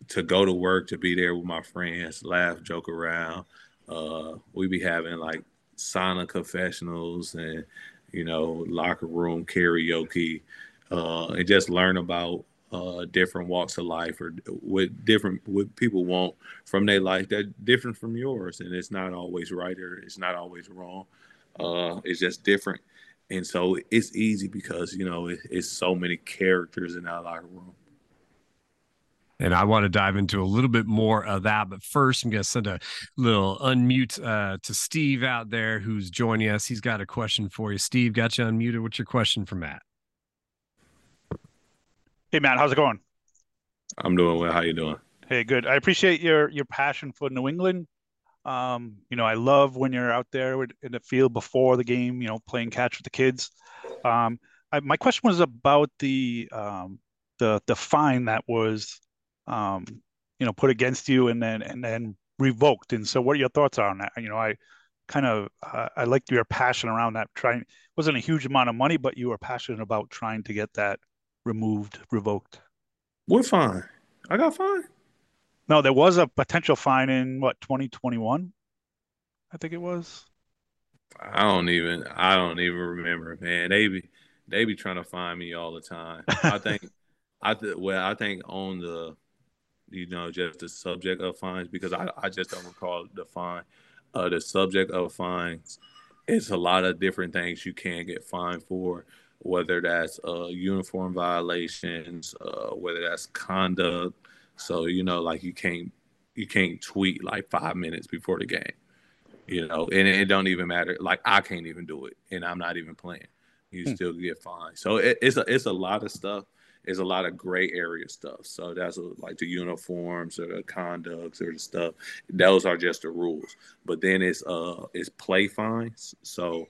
to go to work, to be there with my friends, laugh, joke around. Uh we be having like sauna confessionals and you know, locker room karaoke, uh, and just learn about uh, different walks of life or what different what people want from their life that different from yours, and it's not always right or it's not always wrong. Uh, it's just different, and so it's easy because you know it, it's so many characters in our locker room. And I want to dive into a little bit more of that. But first, I'm going to send a little unmute uh, to Steve out there who's joining us. He's got a question for you. Steve, got you unmuted. What's your question for Matt? Hey, Matt, how's it going? I'm doing well. How you doing? Hey, good. I appreciate your your passion for New England. Um, you know, I love when you're out there in the field before the game, you know, playing catch with the kids. Um, I, my question was about the um, the the fine that was, um, you know, put against you and then and then revoked. And so, what are your thoughts on that? You know, I kind of uh, I liked your passion around that. Trying wasn't a huge amount of money, but you were passionate about trying to get that removed, revoked. What fine? I got fine. No, there was a potential fine in what 2021. I think it was. I don't even. I don't even remember, man. They be they be trying to find me all the time. I think. I th- well, I think on the, you know, just the subject of fines because I I just don't recall the fine. Uh, the subject of fines, it's a lot of different things you can get fined for whether that's uh, uniform violations, uh, whether that's conduct, so you know, like you can't you can't tweet like five minutes before the game. You know, and it don't even matter. Like I can't even do it, and I'm not even playing. You hmm. still get fined. So it, it's a it's a lot of stuff. It's a lot of gray area stuff. So that's a, like the uniforms or the conducts or the stuff. Those are just the rules. But then it's uh it's play fines. So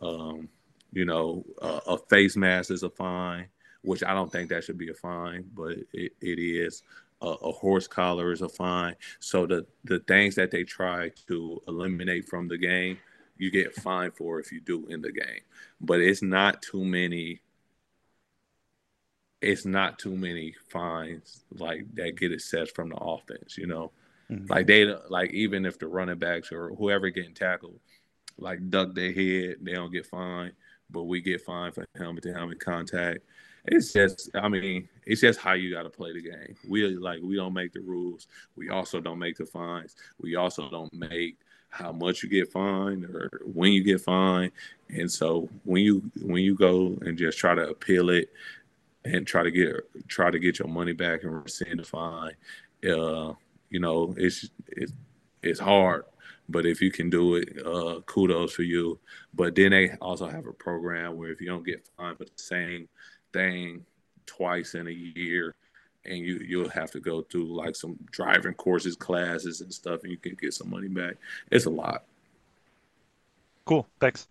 um, you know, uh, a face mask is a fine, which I don't think that should be a fine, but it, it is a, a, horse collar is a fine. So the the things that they try to eliminate from the game, you get fined for if you do in the game. But it's not too many. It's not too many fines like that get assessed from the offense. You know, mm-hmm. like they like even if the running backs or whoever getting tackled, like duck their head, they don't get fined, but we get fined for helmet to helmet contact it's just i mean it's just how you got to play the game. We like we don't make the rules. We also don't make the fines. We also don't make how much you get fined or when you get fined. And so when you when you go and just try to appeal it and try to get try to get your money back and rescind the fine uh you know it's it's it's hard. But if you can do it uh kudos for you. But then they also have a program where if you don't get fined for the same thing twice in a year and you you'll have to go through like some driving courses classes and stuff and you can get some money back it's a lot cool thanks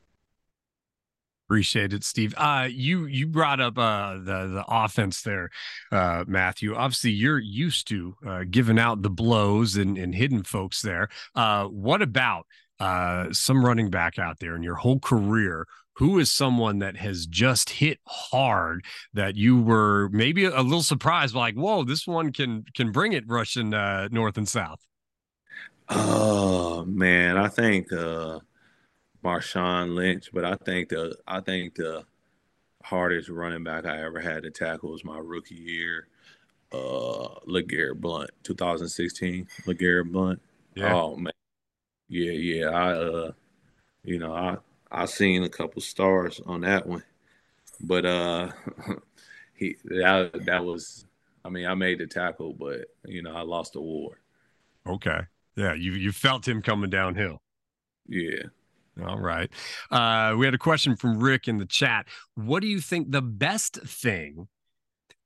Appreciate it, Steve. Uh, you you brought up uh, the the offense there, uh, Matthew. Obviously, you're used to uh, giving out the blows and, and hitting folks there. Uh, what about uh, some running back out there in your whole career who is someone that has just hit hard that you were maybe a little surprised like whoa this one can can bring it rushing uh, north and south oh man i think uh marshawn lynch but i think the i think the hardest running back I ever had to tackle was my rookie year. Uh, LeGarrette Blount, 2016. LeGarrette Blount. Yeah. Oh man, yeah, yeah. I uh, you know, I I seen a couple stars on that one, but uh, he that that was. I mean, I made the tackle, but you know, I lost the war. Okay. Yeah, you you felt him coming downhill. Yeah. All right. Uh, we had a question from Rick in the chat. What do you think the best thing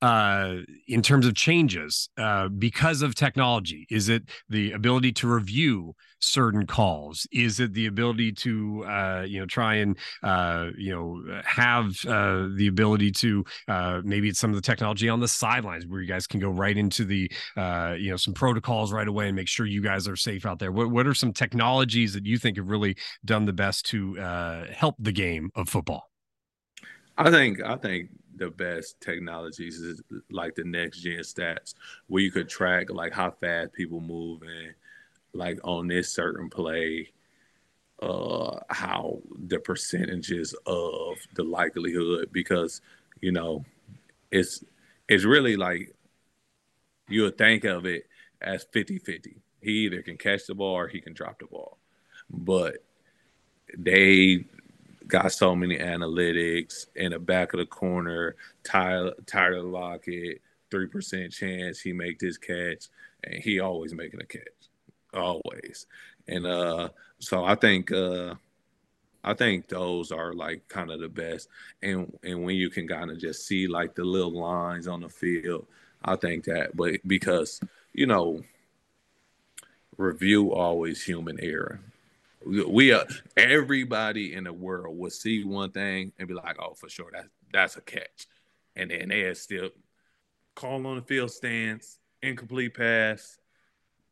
uh, in terms of changes uh, because of technology? Is it the ability to review certain calls? Is it the ability to uh, you know try and uh, you know have uh, the ability to uh, maybe it's some of the technology on the sidelines where you guys can go right into the you know some protocols right away and make sure you guys are safe out there. What what are some technologies that you think have really done the best to help the game of football? I think I think the best technologies is like the next gen stats where you could track like how fast people move and like on this certain play uh how the percentages of the likelihood because you know it's it's really like you'll think of it as 50-50 he either can catch the ball or he can drop the ball. But they got so many analytics in the back of the corner. Tyler, Tyler Lockett, three percent chance he make this catch, and he always making a catch, always. And uh, so I think uh, I think those are like kind of the best. And and when you can kind of just see like the little lines on the field, I think that. But because you know, review always human error we are everybody in the world will see one thing and be like, "Oh, for sure, that's that's a catch," and then they still call on the field stance, incomplete pass,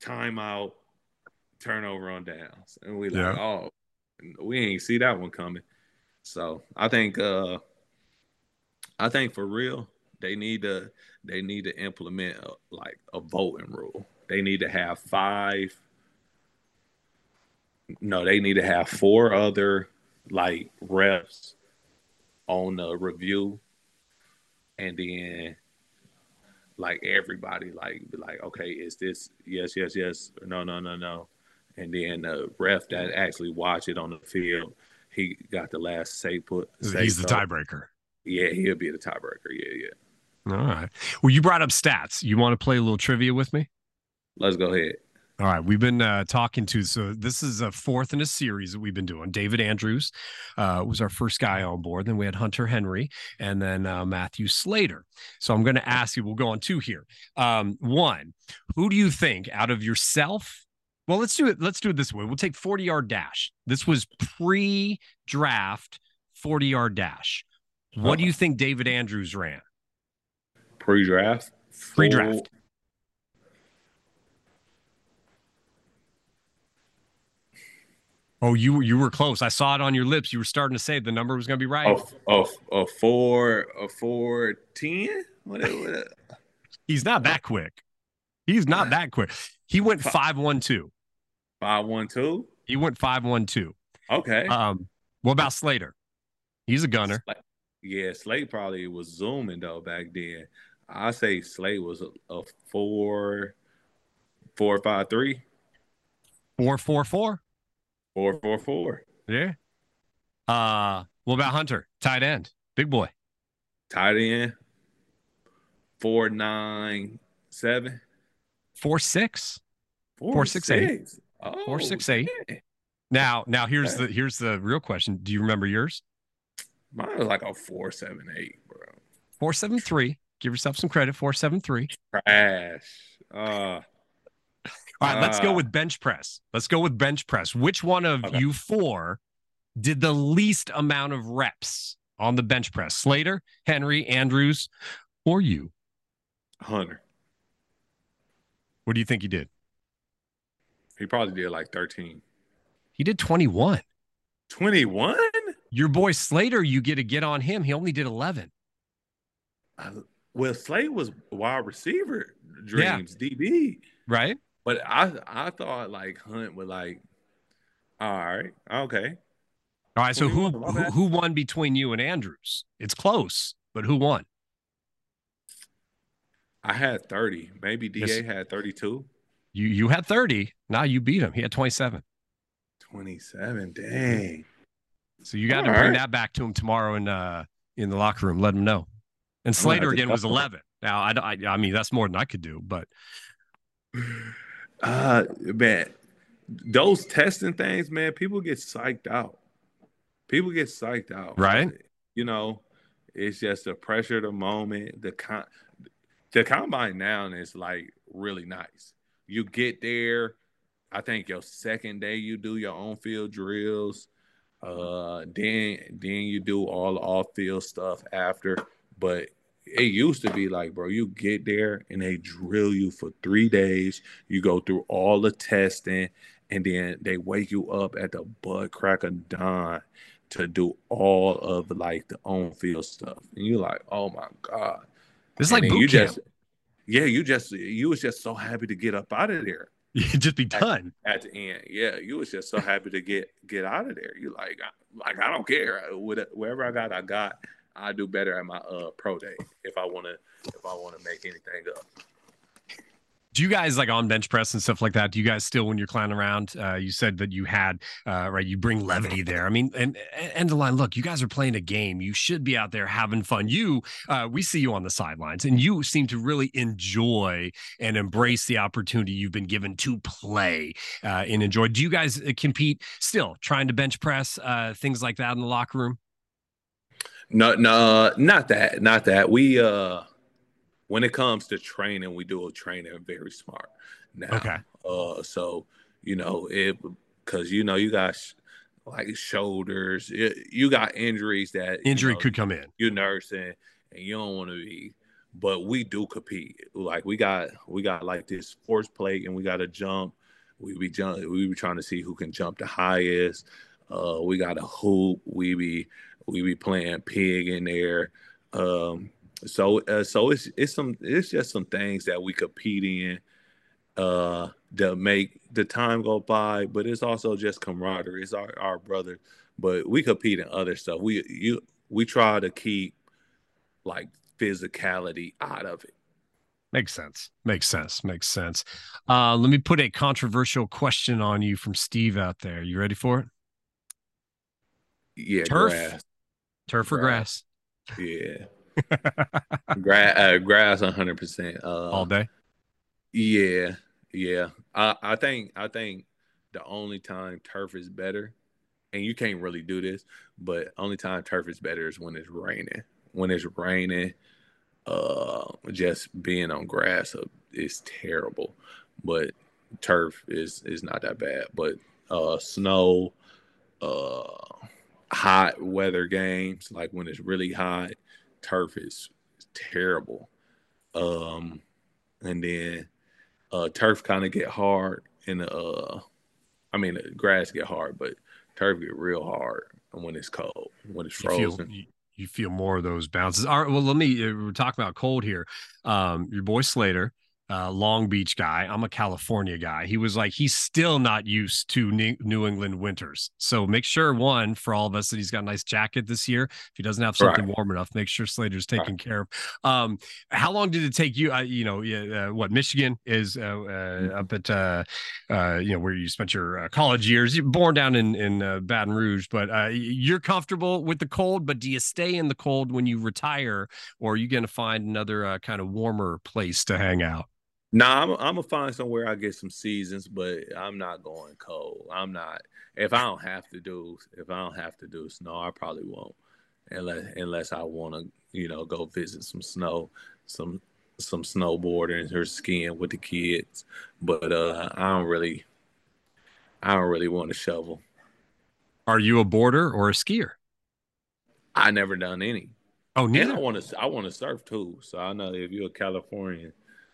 timeout, turnover on downs, and we like, yeah. "Oh, we ain't see that one coming." So I think, uh I think for real, they need to they need to implement a, like a voting rule. They need to have five no, they need to have four other like refs on the review, and then like everybody like be like, okay, is this yes, yes, yes, no, no, no, no, and then the ref that actually watch it on the field, he got the last say put. Say He's so. the tiebreaker. Yeah, he'll be the tiebreaker. Yeah, yeah. All right. Well, you brought up stats. You want to play a little trivia with me? Let's go ahead. All right, we've been uh, talking to so this is a fourth in a series that we've been doing. David Andrews uh, was our first guy on board. Then we had Hunter Henry, and then uh, Matthew Slater. So I'm going to ask you. We'll go on two here. Um, one, who do you think out of yourself? Well, let's do it. Let's do it this way. We'll take 40 yard dash. This was pre-draft 40 yard dash. What do you think David Andrews ran? Pre-draft. Pre-draft. Oh, you you were close. I saw it on your lips. You were starting to say the number was going to be right. Oh, oh, a four, a four ten. What, what? He's not that quick. He's not that quick. He went five one two. Five one two. He went five one two. Okay. Um. What about Slater? He's a gunner. Yeah, Slate probably was zooming though back then. I say Slate was a, a four, four five three. Four four four. Four four four. Yeah. Uh what about Hunter? Tight end. Big boy. Tight end. Four nine seven. Four six. Four, four six, six eight. Oh, four six eight. Now now here's the here's the real question. Do you remember yours? Mine was like a four seven eight, bro. Four seven three. Give yourself some credit. Four seven three. Trash. Uh all right, uh, let's go uh, with bench press. Let's go with bench press. Which one of okay. you four did the least amount of reps on the bench press? Slater, Henry, Andrews, or you? Hunter. What do you think he did? He probably did like 13. He did 21. 21? Your boy Slater, you get to get on him. He only did 11. Uh, well, Slater was wide receiver dreams, yeah. DB. Right. But I I thought like Hunt would like, all right, okay. All right. So who who, who won between you and Andrews? It's close, but who won? I had 30. Maybe DA Yes. had 32. You you had 30. Now you beat him. He had 27. 27. Dang. So you got to bring right. that back to him tomorrow in uh in the locker room. Let him know. And Slater again was 11. Now I, I I mean that's more than I could do, but Uh man, those testing things, man, people get psyched out. People get psyched out. Right. You know, it's just the pressure of the moment. The con the combine now is like really nice. You get there, I think your second day you do your on field drills. Uh then then you do all the off field stuff after. But it used to be like, bro, you get there and they drill you for three days. You go through all the testing, and then they wake you up at the butt crack of dawn to do all of like the on field stuff. And you're like, oh my God. it's And like boot you camp. just yeah, you just you was just so happy to get up out of there You just be done. at the end. Yeah, you was just so happy to get get out of there. You like like I don't care. Whatever I got, I got. I do better at my uh pro day if I want to if I want to make anything up. Do you guys like on bench press and stuff like that? Do you guys still, when you're clowning around, uh, you said that you had, uh, right? You bring levity there. I mean, and end the line. Look, you guys are playing a game. You should be out there having fun. You, uh, we see you on the sidelines, and you seem to really enjoy and embrace the opportunity you've been given to play uh, and enjoy. Do you guys uh, compete still, trying to bench press, uh, things like that in the locker room? No, no, not that, not that. We uh, when it comes to training, we do a training very smart. Now, Okay. Uh, so you know it because you know you got sh- like shoulders, it, you got injuries that you Injury know, could come in. you're nursing and you don't want to be but we do compete like we got we got like this force plate and we got to jump we be jump we be trying to see who can jump the highest uh we got a hoop we be we be playing pig in there um so uh, so it's it's some it's just some things that we compete in uh that make the time go by but it's also just camaraderie it's our, our brother but we compete in other stuff we you we try to keep like physicality out of it Makes sense. Makes sense. Makes sense. Uh, let me put a controversial question on you from Steve out there. You ready for it? yeah Turf? grass Turf or grass? yeah. Gra- uh, grass 100% uh All day. yeah yeah. I, I think i think the only time turf is better and you can't really do this but only time turf is better is when it's raining. When it's raining uh just being on grass uh, is terrible but turf is is not that bad. But uh snow uh hot weather games like when it's really hot turf is terrible um and then uh turf kind of get hard and uh i mean grass get hard but turf get real hard when it's cold when it's You feel, frozen you, you feel more of those bounces. All right. Well, let me, uh, we're talking about cold here. Um, your boy Slater, uh, Long Beach guy. I'm a California guy. He was like, he's still not used to New, England winters. So make sure, one, for all of us, that he's got a nice jacket this year. If he doesn't have something warm enough, make sure Slater's taken care of. Um, how long did it take you? Uh, you know, uh, what Michigan is uh, uh, up at, uh, uh, you know, where you spent your uh, college years. You're born down in in uh, Baton Rouge, but uh, you're comfortable with the cold. But do you stay in the cold when you retire, or are you going to find another uh, kind of warmer place to hang out? Nah, I'm, I'm gonna find somewhere I get some seasons, but I'm not going cold. I'm not. If I don't have to do, if I don't have to do snow, I probably won't, unless unless I want to, you know, go visit some snow, some some snowboarding or skiing with the kids. But uh, I don't really, I don't really want to shovel. Are you a boarder or a skier? I never done any. Oh, And. I want to, I want to surf too. So I know if you're a Californian,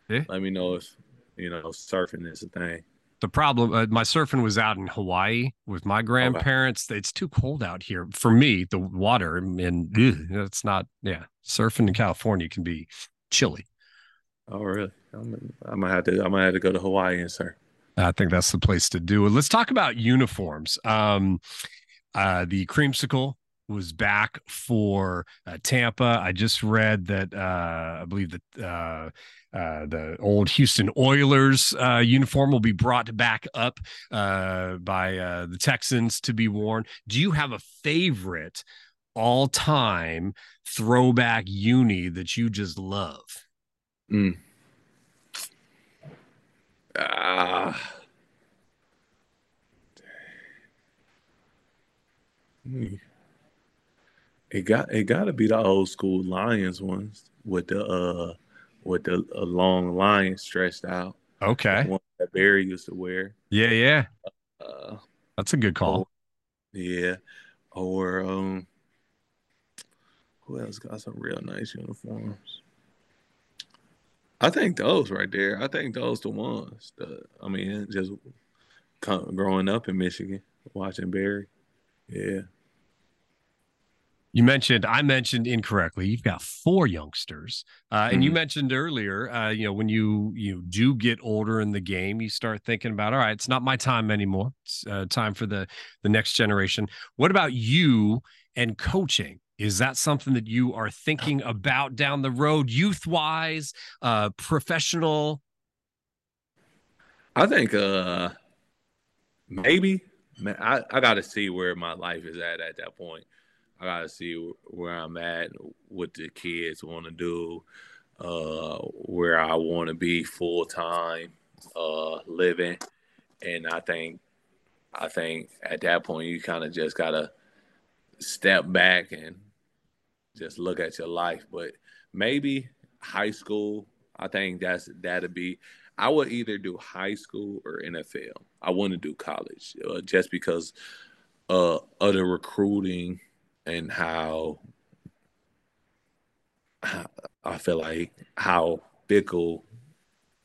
Yeah. let me know if you know surfing is a thing. the problem uh, my surfing was out in hawaii with my grandparents it's too cold out here for me the water and ugh, it's not yeah surfing in california can be chilly Oh, really? I'm, I'm gonna have to. I'm gonna have to go to Hawaii and surf. i think that's the place to do it let's talk about uniforms um Uh, the creamsicle was back for uh, Tampa. I just read that uh, I believe that uh, uh, the old Houston Oilers uh, uniform will be brought back up uh, by the Texans to be worn. Do you have a favorite all time throwback uni that you just love? Mm. Ah. It got it got to be the old school Lions ones with the uh with the a long line stretched out. Okay. One that Barry used to wear. Yeah, yeah. Uh, That's a good call. Or, yeah. Or um who else got some real nice uniforms? I think those right there. I think those the ones. The, I mean, just growing up in Michigan, watching Barry. Yeah. You mentioned, I mentioned incorrectly. You've got four youngsters, uh, and mm-hmm. you mentioned earlier, uh, you know, when you you do get older in the game, you start thinking about, all right, it's not my time anymore. It's uh, time for the the next generation. What about you and coaching? Is that something that you are thinking about down the road, youth wise, uh, professional? I think uh, maybe. Man, I, I got to see where my life is at at that point. I gotta see where I'm at, what the kids want to do, uh, where I want to be full time, uh, living, and I think, I think at that point you kind of just gotta step back and just look at your life. But maybe high school, I think that's that'd be. I would either do high school or NFL. I wouldn't do college uh, just because uh, of the recruiting and how I feel like how fickle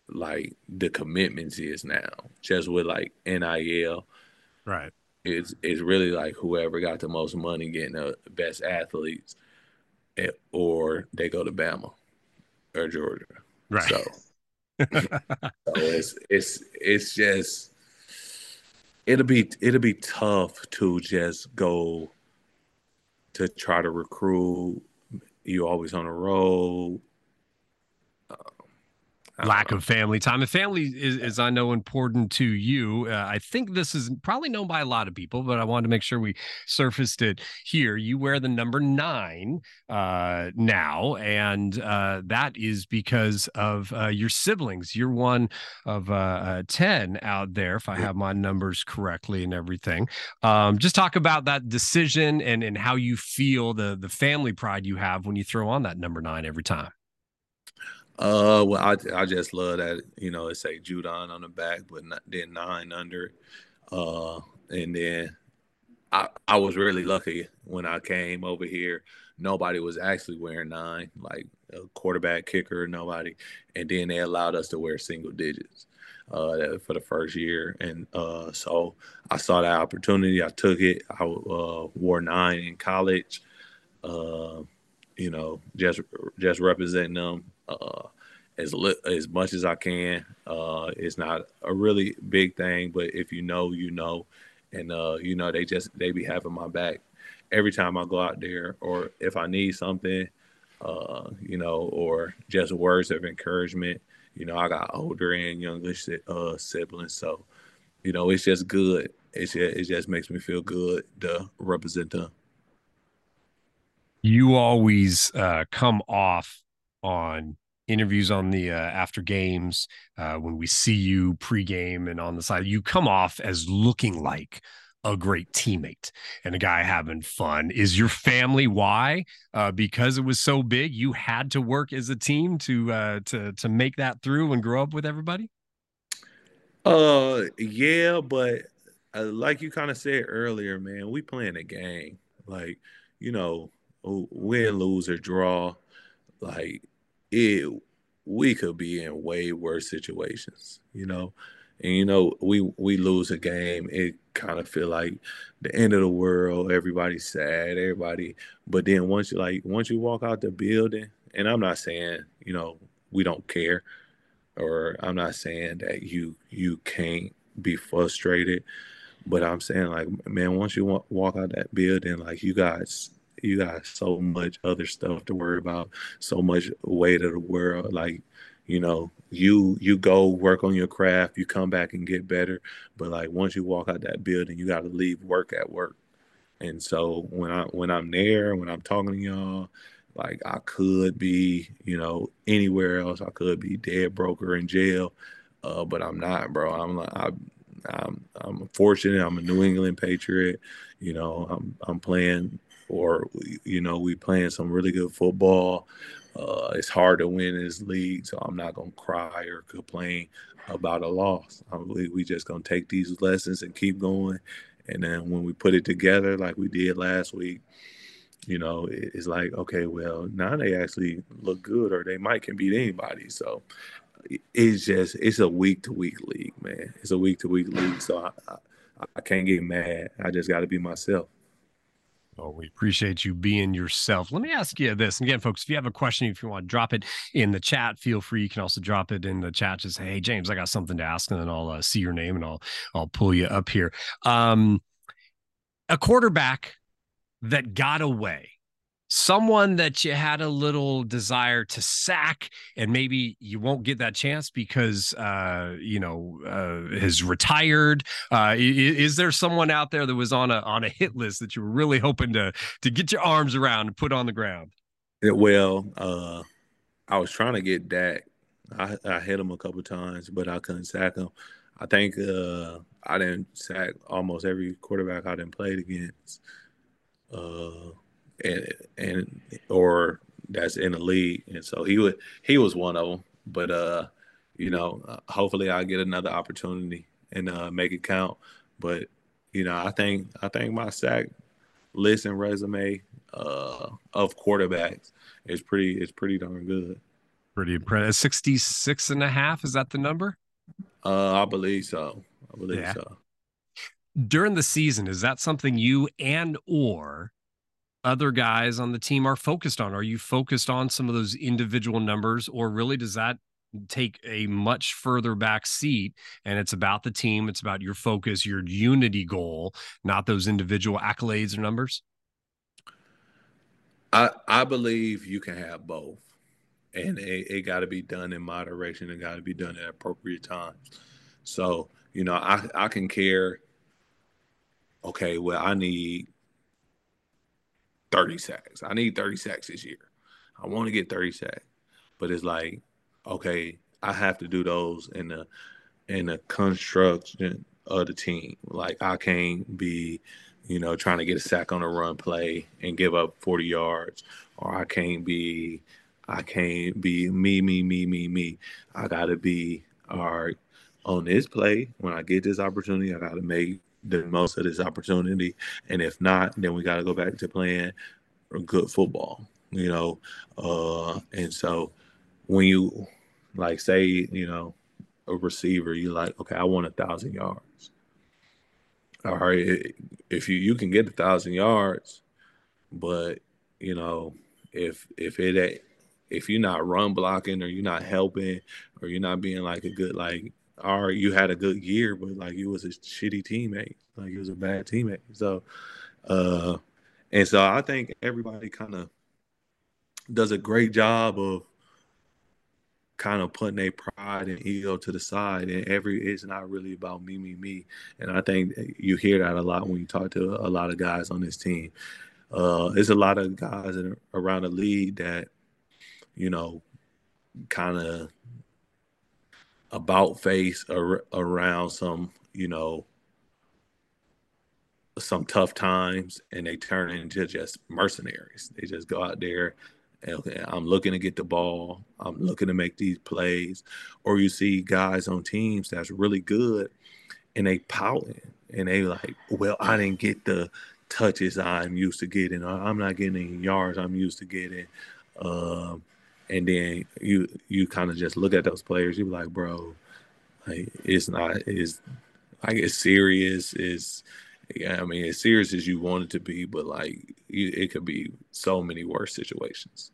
like the commitments is now, just with like NIL. Right. It's it's really like whoever got the most money getting the best athletes, eh, or they go to Bama or Georgia. Right. So, so it's it's it's just it'll be it'll be tough to just go to try to recruit. You always on the road lack of family time. And family is, is, I know, important to you. Uh, I think this is probably known by a lot of people, but I wanted to make sure we surfaced it here. You wear the number nine uh, now, and uh, that is because of uh, your siblings. You're one of uh, uh, 10 out there, if I have my numbers correctly and everything. Um, just talk about that decision and, and how you feel the, the family pride you have when you throw on that number nine every time. Uh, well, I I just love that you know it say Judon on the back, but not, then nine under, uh, and then I I was really lucky when I came over here. Nobody was actually wearing nine, like a quarterback, kicker, nobody, and then they allowed us to wear single digits uh, for the first year, and uh, so I saw that opportunity. I took it. I uh, wore nine in college. Uh, you know, just just representing them uh, as li- as much as I can. Uh, it's not a really big thing, but if you know, you know, and uh, you know, they just they be having my back every time I go out there, or if I need something, uh, you know, or just words of encouragement. You know, I got older and younger uh, siblings, so you know, it's just good. It's just, it just makes me feel good to represent them. You always uh, come off on interviews on the uh, after games uh, when we see you pregame and on the side you come off as looking like a great teammate and a guy having fun. Is your family why? Uh, because it was so big you had to work as a team to uh, to to make that through and grow up with everybody? Uh yeah but uh, like you kind of said earlier man we playing a game. Like you know win lose or draw like it we could be in way worse situations, you know. And you know, we we lose a game, it kind of feel like the end of the world. Everybody's sad, everybody. But then once you like once you walk out the building, and I'm not saying you know we don't care, or I'm not saying that you you can't be frustrated, But I'm saying like, man, once you walk, out that building, like you guys, you got so much other stuff to worry about, so much weight of the world. Like, you know, you you go work on your craft, you come back and get better. But like once you walk out that building, you got to leave work at work. And so when I when I'm there, when I'm talking to y'all, like I could be, you know, anywhere else. I could be dead broke or in jail, uh, but I'm not, bro. I'm like I, I'm I'm fortunate. I'm a New England Patriot. You know, I'm I'm playing, or you know, we playing some really good football. Uh, it's hard to win in this league, so I'm not gonna cry or complain about a loss. I, we, we just gonna take these lessons and keep going and then when we put it together, like we did last week, you know, it's like, okay, well, now they actually look good or they might can beat anybody. So it's just, it's a week to week league, man. It's a week to week league. So I, I, I can't get mad. I just got to be myself. Oh, we appreciate you being yourself. Let me ask you this. And again, folks, if you have a question, if you want to drop it in the chat, feel free. You can also drop it in the chat. Just say, hey, James, I got something to ask, and then I'll uh, see your name and I'll I'll pull you up here. Um, a quarterback that got away someone that you had a little desire to sack and maybe you won't get that chance because uh you know uh has retired uh is, there someone out there that was on a on a hit list that you were really hoping to to get your arms around and put on the ground? Well uh i was trying to get Dak. I i hit him a couple times but i couldn't sack him. I think uh i didn't sack almost every quarterback i didn't played against. Uh and and or that's in the league, and so he would he was one of them. But uh, you know, uh, hopefully I get another opportunity and uh, make it count. But you know, I think I think my sack list and resume uh, of quarterbacks is pretty is pretty darn good. Pretty impressive. 66 and a half. Is that the number? Uh, I believe so. I believe yeah. so. During the season, is that something you and or other guys on the team are focused on? Are you focused on some of those individual numbers, or really does that take a much further back seat and it's about the team, it's about your focus, your unity goal, not those individual accolades or numbers? I I believe you can have both. And it, it got to be done in moderation and got to be done at appropriate times. So, you know, I, I can care, okay, well, I need 30 sacks. I need 30 sacks this year. I want to get 30 sacks. But it's like, okay, I have to do those in the in the construction of the team. Like I can't be, you know, trying to get a sack on a run play and give up 40 yards. Or I can't be I can't be me, me, me, me, me. I gotta be all right on this play. When I get this opportunity, I gotta make the most of this opportunity. And if not, then we got to go back to playing good football, you know. Uh, and so when you like say, you know, a receiver, you like, okay, I want a thousand yards. All right, if you you can get a thousand yards, but you know, if if it if you're not run blocking or you're not helping or you're not being like a good like or you had a good year, but like you was a shitty teammate, like you was a bad teammate. So, uh, and so I think everybody kind of does a great job of kind of putting their pride and ego to the side, and every it's not really about me, me, me. And I think you hear that a lot when you talk to a lot of guys on this team. Uh, there's a lot of guys in, around the league that, you know, kind of about face ar- around some, you know, some tough times and they turn into just mercenaries. They just go out there and okay, I'm looking to get the ball. I'm looking to make these plays. Or you see guys on teams that's really good and they pouting and they like, well, I didn't get the touches I'm used to getting. I'm not getting any yards I'm used to getting. Um, and then you you kind of just look at those players. You're like, bro, like it's not is like it's serious. Is I mean, as serious as you want it to be, but like you, it could be so many worse situations.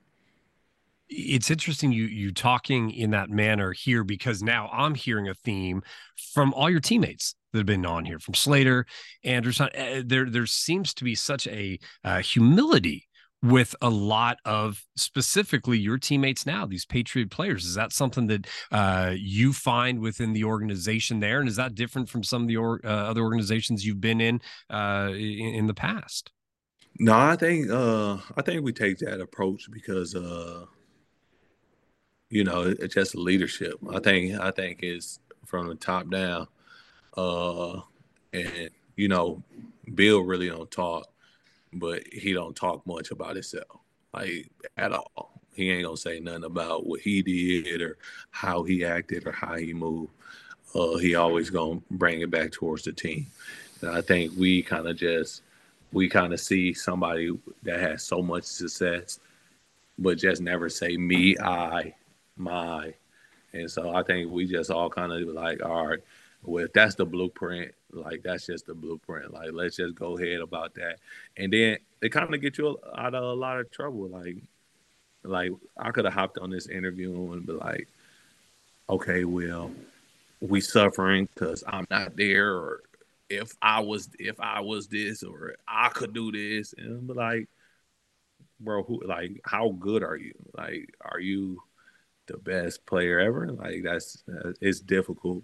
it's interesting you you talking in that manner here because now I'm hearing a theme from all your teammates that have been on here, from Slater, Anderson. Eh, there there seems to be such a uh, humility with a lot of specifically your teammates now these patriot players? Is that something that uh, you find within the organization there? And is that different from some of the or, uh, other organizations you've been in, uh, in, in the past? No i think uh, i think we take that approach because uh, you know it's just leadership. I think i think it's from the top down uh, and you know bill really don't talk but he don't talk much about himself, like at all. He ain't gonna say nothing about what he did or how he acted or how he moved. Uh, he always gonna bring it back towards the team. And I think we kind of just we kind of see somebody that has so much success, but just never say me, I, my. And so I think we just all kind of like, all right, well, if that's the blueprint, like that's just the blueprint. Like let's just go ahead about that, and then it kind of get you out of a lot of trouble. Like, like I could have hopped on this interview and be like, okay, well, we suffering because I'm not there, or if I was if I was this, or I could do this, and be like, bro, who like how good are you? Like, are you the best player ever? Like that's uh, it's difficult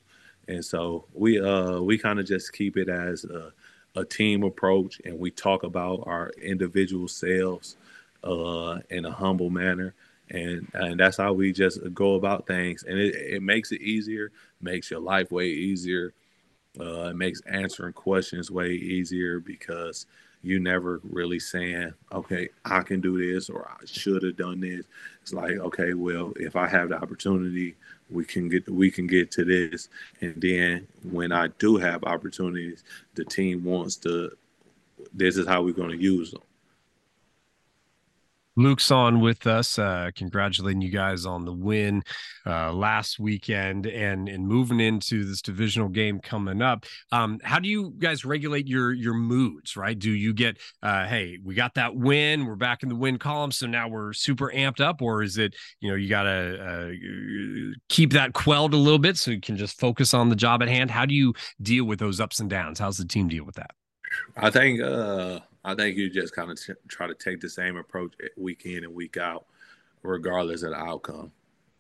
and so we uh we kind of just keep it as a, a team approach and we talk about our individual selves uh in a humble manner and and that's how we just go about things and it, it makes it easier makes your life way easier uh, it makes answering questions way easier because you never really saying, okay, I can do this or I should have done this. It's like, okay, well, if I have the opportunity, we can get we can get to this. And then when I do have opportunities, the team wants to this is how we're going to use them. Luke's on with us, uh, congratulating you guys on the win uh, last weekend and and moving into this divisional game coming up. Um, how do you guys regulate your your moods? Right? Do you get, uh, hey, we got that win, we're back in the win column, so now we're super amped up, or is it, you know, you gotta uh, keep that quelled a little bit so you can just focus on the job at hand? How do you deal with those ups and downs? How's the team deal with that? I think uh I think you just kind of t- try to take the same approach week in and week out, regardless of the outcome.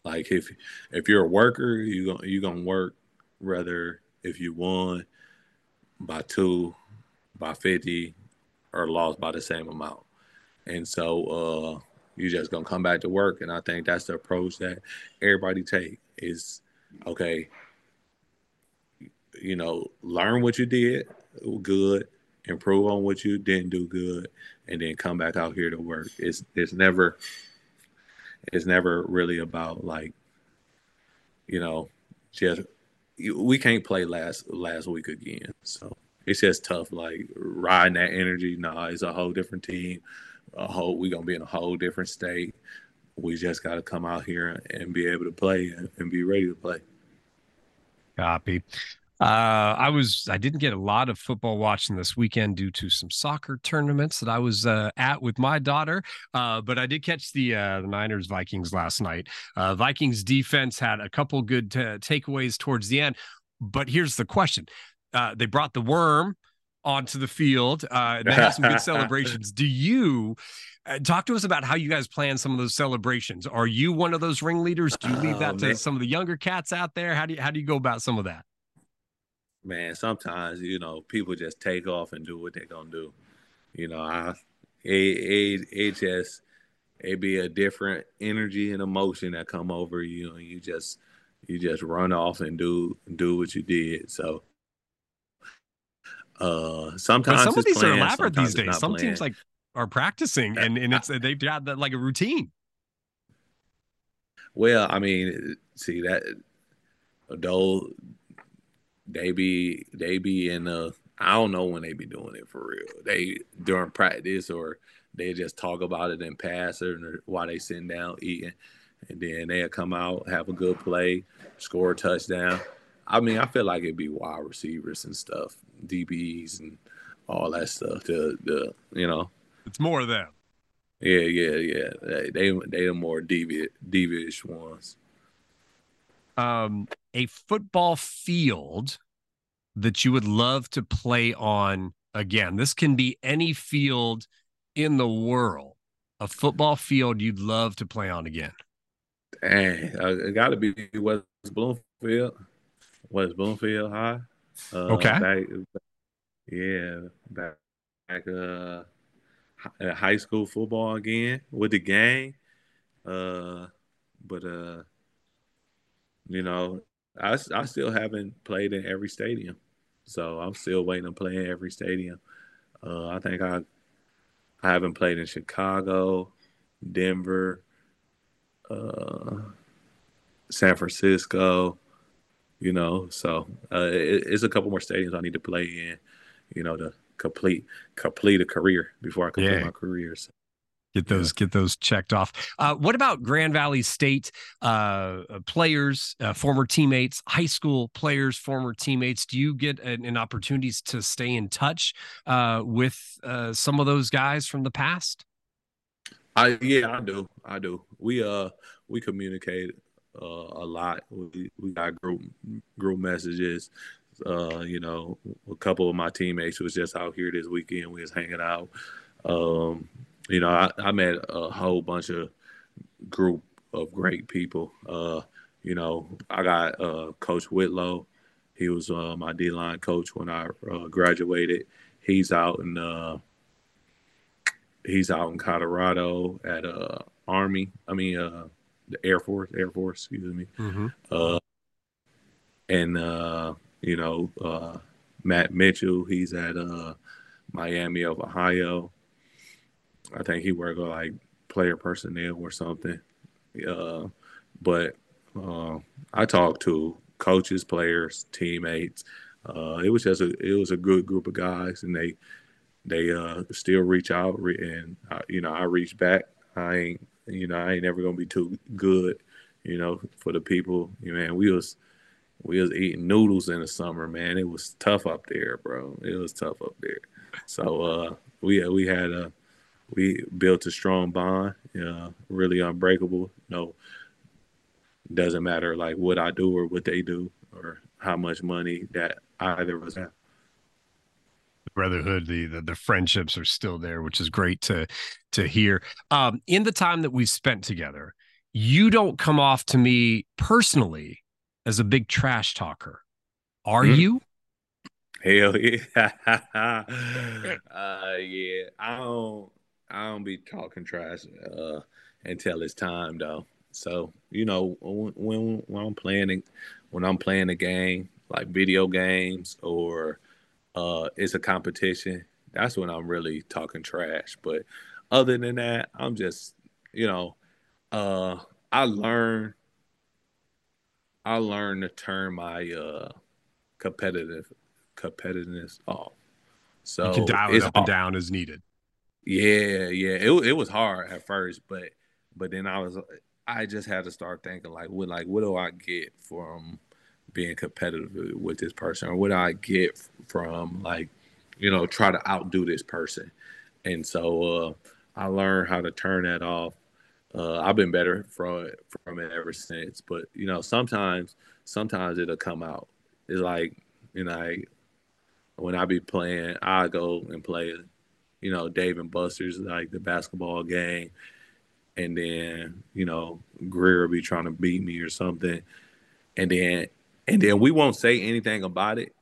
Like if if you're a worker, you going you gonna work whether if you won by two, by fifty, or lost by the same amount. And so uh you just gonna come back to work. And I think that's the approach that everybody take is okay, you know, learn what you did good improve on what you didn't do good, and then come back out here to work. It's it's never it's never really about like you know just we can't play last last week again. So it's just tough. Like riding that energy. Nah, it's a whole different team. A whole we gonna be in a whole different state. We just got to come out here and be able to play and, and be ready to play. Copy. Uh, I was I didn't get a lot of football watching this weekend due to some soccer tournaments that I was uh, at with my daughter. Uh, but I did catch the uh, the Niners Vikings last night. Uh, Vikings defense had a couple good t- takeaways towards the end. But here's the question: uh, They brought the worm onto the field. Uh, they had some good celebrations. Do you? Uh, talk to us about how you guys plan some of those celebrations. Are you one of those ringleaders? Do you leave that oh, to some of the younger cats out there? How do you how do you go about some of that? Man, sometimes you know people just take off and do what they're gonna do. You know, I it it, it just it be a different energy and emotion that come over you. and you just you just run off and do do what you did. So uh sometimes but some of these planned, are elaborate these days. Some planned. teams like are practicing and and it's they've got that like a routine. Well, I mean, see that though they be they be in a I don't know when they be doing it for real. They during practice or they just talk about it in pass or while they sitting down eating, and then they'll come out have a good play, score a touchdown. I mean, I feel like it'd be wide receivers and stuff, DBs and all that stuff. The the you know, it's more of them. Yeah, yeah, yeah. They they, they the more deviant, devious ones. Um, a football field that you would love to play on again. This can be any field in the world. A football field you'd love to play on again. Dang, uh, it got to be West Bloomfield, West Bloomfield High. Uh, okay. Back, yeah, back, back uh, high school football again with the gang. Uh, but uh, you know, I I still haven't played in every stadium, so I'm still waiting to play in every stadium. Uh, I think I I haven't played in Chicago, Denver, uh, San Francisco. You know, so uh, it, it's a couple more stadiums I need to play in. You know, to complete complete a career before I complete yeah. my career. So. Get those yeah. get those checked off. Uh, what about Grand Valley State uh, uh, players, uh, former teammates, high school players, former teammates? Do you get an, an opportunities to stay in touch uh, with uh, some of those guys from the past? I yeah, I do. I do. We uh we communicate a lot. We we got group group messages. you know, a couple of my teammates was just out here this weekend. We was hanging out. Um, you know, I, I met a whole bunch of group of great people. Uh, you know, I got uh, Coach Whitlow. He was uh, my D line coach when I uh, graduated. He's out in uh, he's out in Colorado at uh, Army. I mean, uh, the Air Force. Air Force. Excuse me. Mm-hmm. Uh, and uh, you know, uh, Matt Mitchell. He's at uh, Miami of Ohio. I think he worked with like player personnel or something. Uh, but uh, I talked to coaches, players, teammates. Uh, it was just a it was a good group of guys, and they they uh, still reach out, and uh, you know I reach back. I ain't you know I ain't never gonna be too good, you know, for the people. You man, we was we was eating noodles in the summer, man. It was tough up there, bro. It was tough up there. So uh, we we had a we built a strong bond, uh, really unbreakable. No, doesn't matter like what I do or what they do or how much money that either of us have. The brotherhood, the, the, the friendships are still there, which is great to to hear. Um, in the time that we've spent together, you don't come off to me personally as a big trash talker. Are mm-hmm. you? Hell yeah. uh, yeah. I don't I don't be talking trash uh, until it's time though. So you know when when, I'm playing when I'm playing a game like video games or uh, it's a competition, that's when I'm really talking trash. But other than that, I'm just you know uh, I learn I learn to turn my uh, competitive competitiveness off. So you can dial it up and down as needed. Yeah, yeah. It it was hard at first, but but then I was I just had to start thinking like what like what do I get from being competitive with this person or what do I get from like you know try to outdo this person. And so uh I learned how to turn that off. Uh, I've been better from it, from it ever since. But you know, sometimes sometimes it'll come out. It's like you know, I, when I be playing, I go and play you know, Dave and Buster's like the basketball game, and then you know Greer will be trying to beat me or something, and then and then we won't say anything about it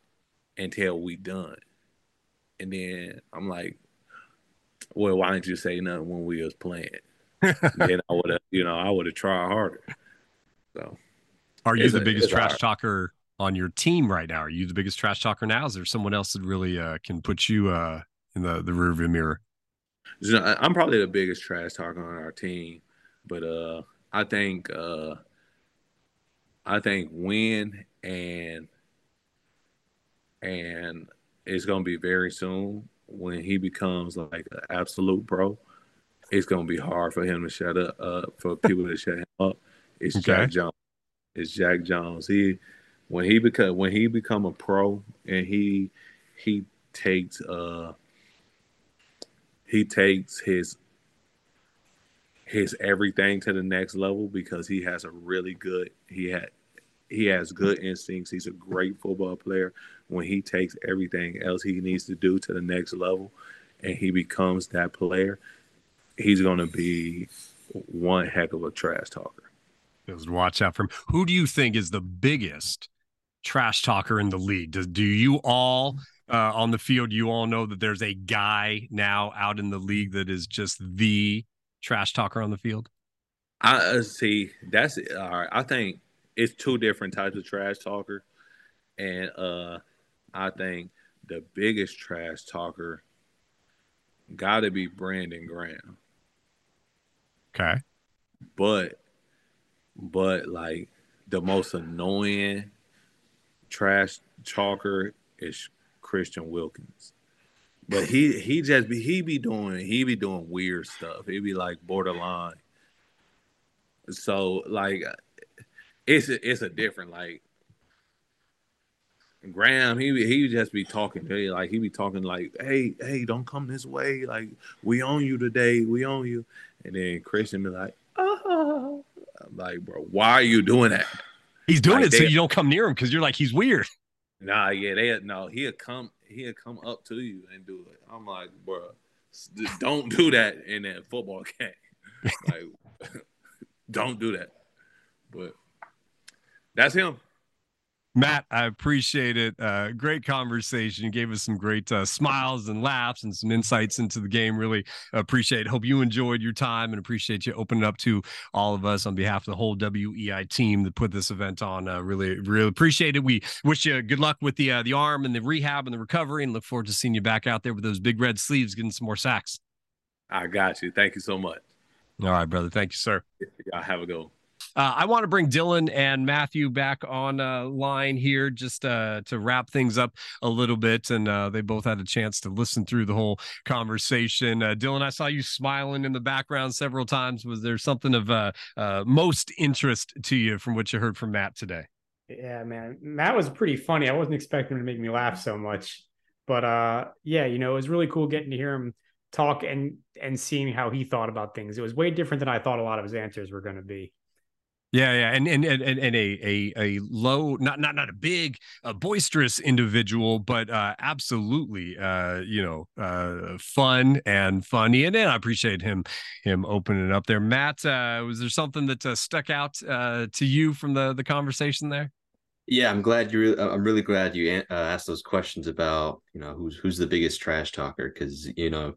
until we done, and then I'm like, well, why didn't you say nothing when we was playing? then I would have, you know, I would have tried harder. So, are you the a, biggest trash hard. talker on your team right now? Are you the biggest trash talker now? Is there someone else that really uh, can put you uh, in the the rearview mirror? I'm probably the biggest trash talker on our team, but uh, I think uh, I think when and and it's gonna be very soon when he becomes like an absolute pro. It's gonna be hard for him to shut up, uh, for people to shut him up. It's okay. Jack Jones. It's Jack Jones. He when he become when he become a pro and he he takes uh he takes his his everything to the next level because he has a really good he had he has good instincts. He's a great football player. When he takes everything else he needs to do to the next level and he becomes that player, he's going to be one heck of a trash talker. Just watch out for him. Who do you think is the biggest trash talker in the league? Do, do you all uh, on the field, you all know that there's a guy now out in the league that is just the trash talker on the field? I uh, see. That's all right. I think it's two different types of trash talker, and uh, I think the biggest trash talker got to be Brandon Graham. Okay, but but like the most annoying trash talker is Christian Wilkins. But he he just be he be doing he be doing weird stuff. He be like borderline. So like it's a, it's a different like Graham, he he just be talking, hey, like he be talking like, hey, hey, don't come this way, like we own you today, we own you, and then Christian be like, oh, I'm like, bro, why are you doing that? He's doing like, it so you don't come near him because you're like he's weird. Nah, yeah, they no, he'll come, he'll come up to you and do it. I'm like, bro, don't do that in that football game. like, don't do that. But that's him. Matt, I appreciate it. Uh, great conversation. You gave us some great uh, smiles and laughs and some insights into the game. Really appreciate it. Hope you enjoyed your time and appreciate you opening up to all of us on behalf of the whole WEI team that put this event on. Uh, really, really appreciate it. We wish you good luck with the uh, the arm and the rehab and the recovery and look forward to seeing you back out there with those big red sleeves getting some more sacks. I got you. Thank you so much. All right, brother. Thank you, sir. Y'all have a go. Uh, I want to bring Dylan and Matthew back on uh, line here just uh, to wrap things up a little bit. And uh, they both had a chance to listen through the whole conversation. Uh, Dylan, I saw you smiling in the background several times. Was there something of uh, most interest to you from what you heard from Matt today? Yeah, man. Matt was pretty funny. I wasn't expecting him to make me laugh so much. But yeah, you know, it was really cool getting to hear him talk and and seeing how he thought about things. It was way different than I thought a lot of his answers were going to be. Yeah, yeah, and and and and a a a low, not not not a big, a boisterous individual, but uh, absolutely, uh, you know, uh, fun and funny, and then I appreciate him him opening up there. Matt, uh, was there something that uh, stuck out uh, to you from the the conversation there? Yeah, I'm glad you. I'm really glad you uh, asked those questions about you know who's who's the biggest trash talker because you know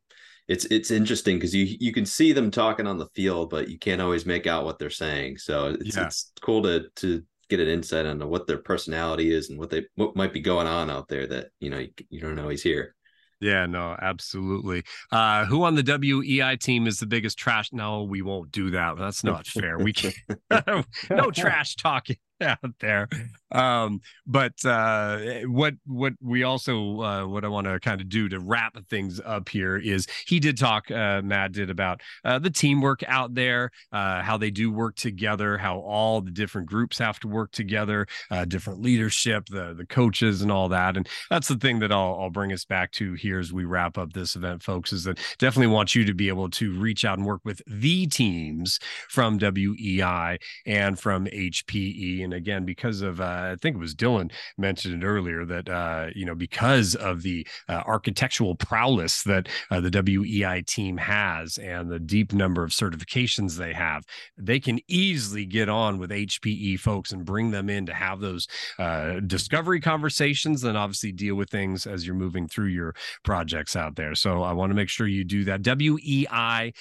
it's it's interesting because you you can see them talking on the field, but you can't always make out what they're saying. So it's yeah. it's cool to to get an insight on what their personality is and what they what might be going on out there that you know you, you don't always hear. Yeah, no, absolutely. Uh, who on the WEI team is the biggest trash? No, we won't do that. That's not fair. We can't. no trash talking. out there. Um, but uh, what what we also uh, what I want to kind of do to wrap things up here is he did talk, uh, Matt did about uh, the teamwork out there, uh, how they do work together, how all the different groups have to work together, uh, different leadership, the the coaches, and all that. And that's the thing that I'll I'll bring us back to here as we wrap up this event, folks. Is that definitely want you to be able to reach out and work with the teams from WEI and from HPE and again, because of uh, I think it was Dylan mentioned it earlier that uh, you know because of the uh, architectural prowess that uh, the WEI team has and the deep number of certifications they have, they can easily get on with HPE folks and bring them in to have those uh, discovery conversations, and obviously deal with things as you're moving through your projects out there. So I want to make sure you do that. WEI.com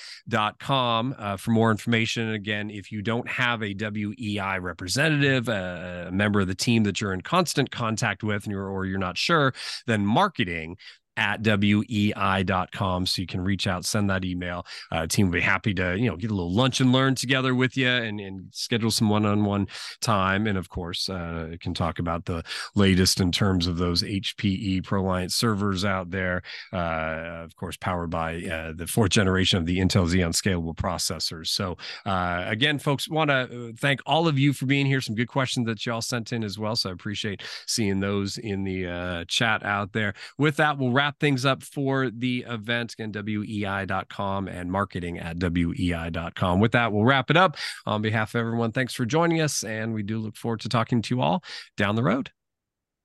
uh, for more information. Again, if you don't have a WEI representative a, a member the team that you're in constant contact with and you're or you're not sure, then marketing at wei.com so you can reach out send that email. Uh, team will be happy to you know get a little lunch and learn together with you and, and schedule some one-on-one time. And of course uh, can talk about the latest in terms of those hpe proliant servers out there uh, of course powered by uh, the fourth generation of the intel xeon scalable processors. So uh, again folks want to uh, thank all of you for being here. Some good questions that y'all sent in as well. So i appreciate seeing those in the chat out there. With that we'll wrap wrap things up for the event. Again, WEI.com and marketing at WEI.com. With that, we'll wrap it up. On behalf of everyone, thanks for joining us. And we do look forward to talking to you all down the road.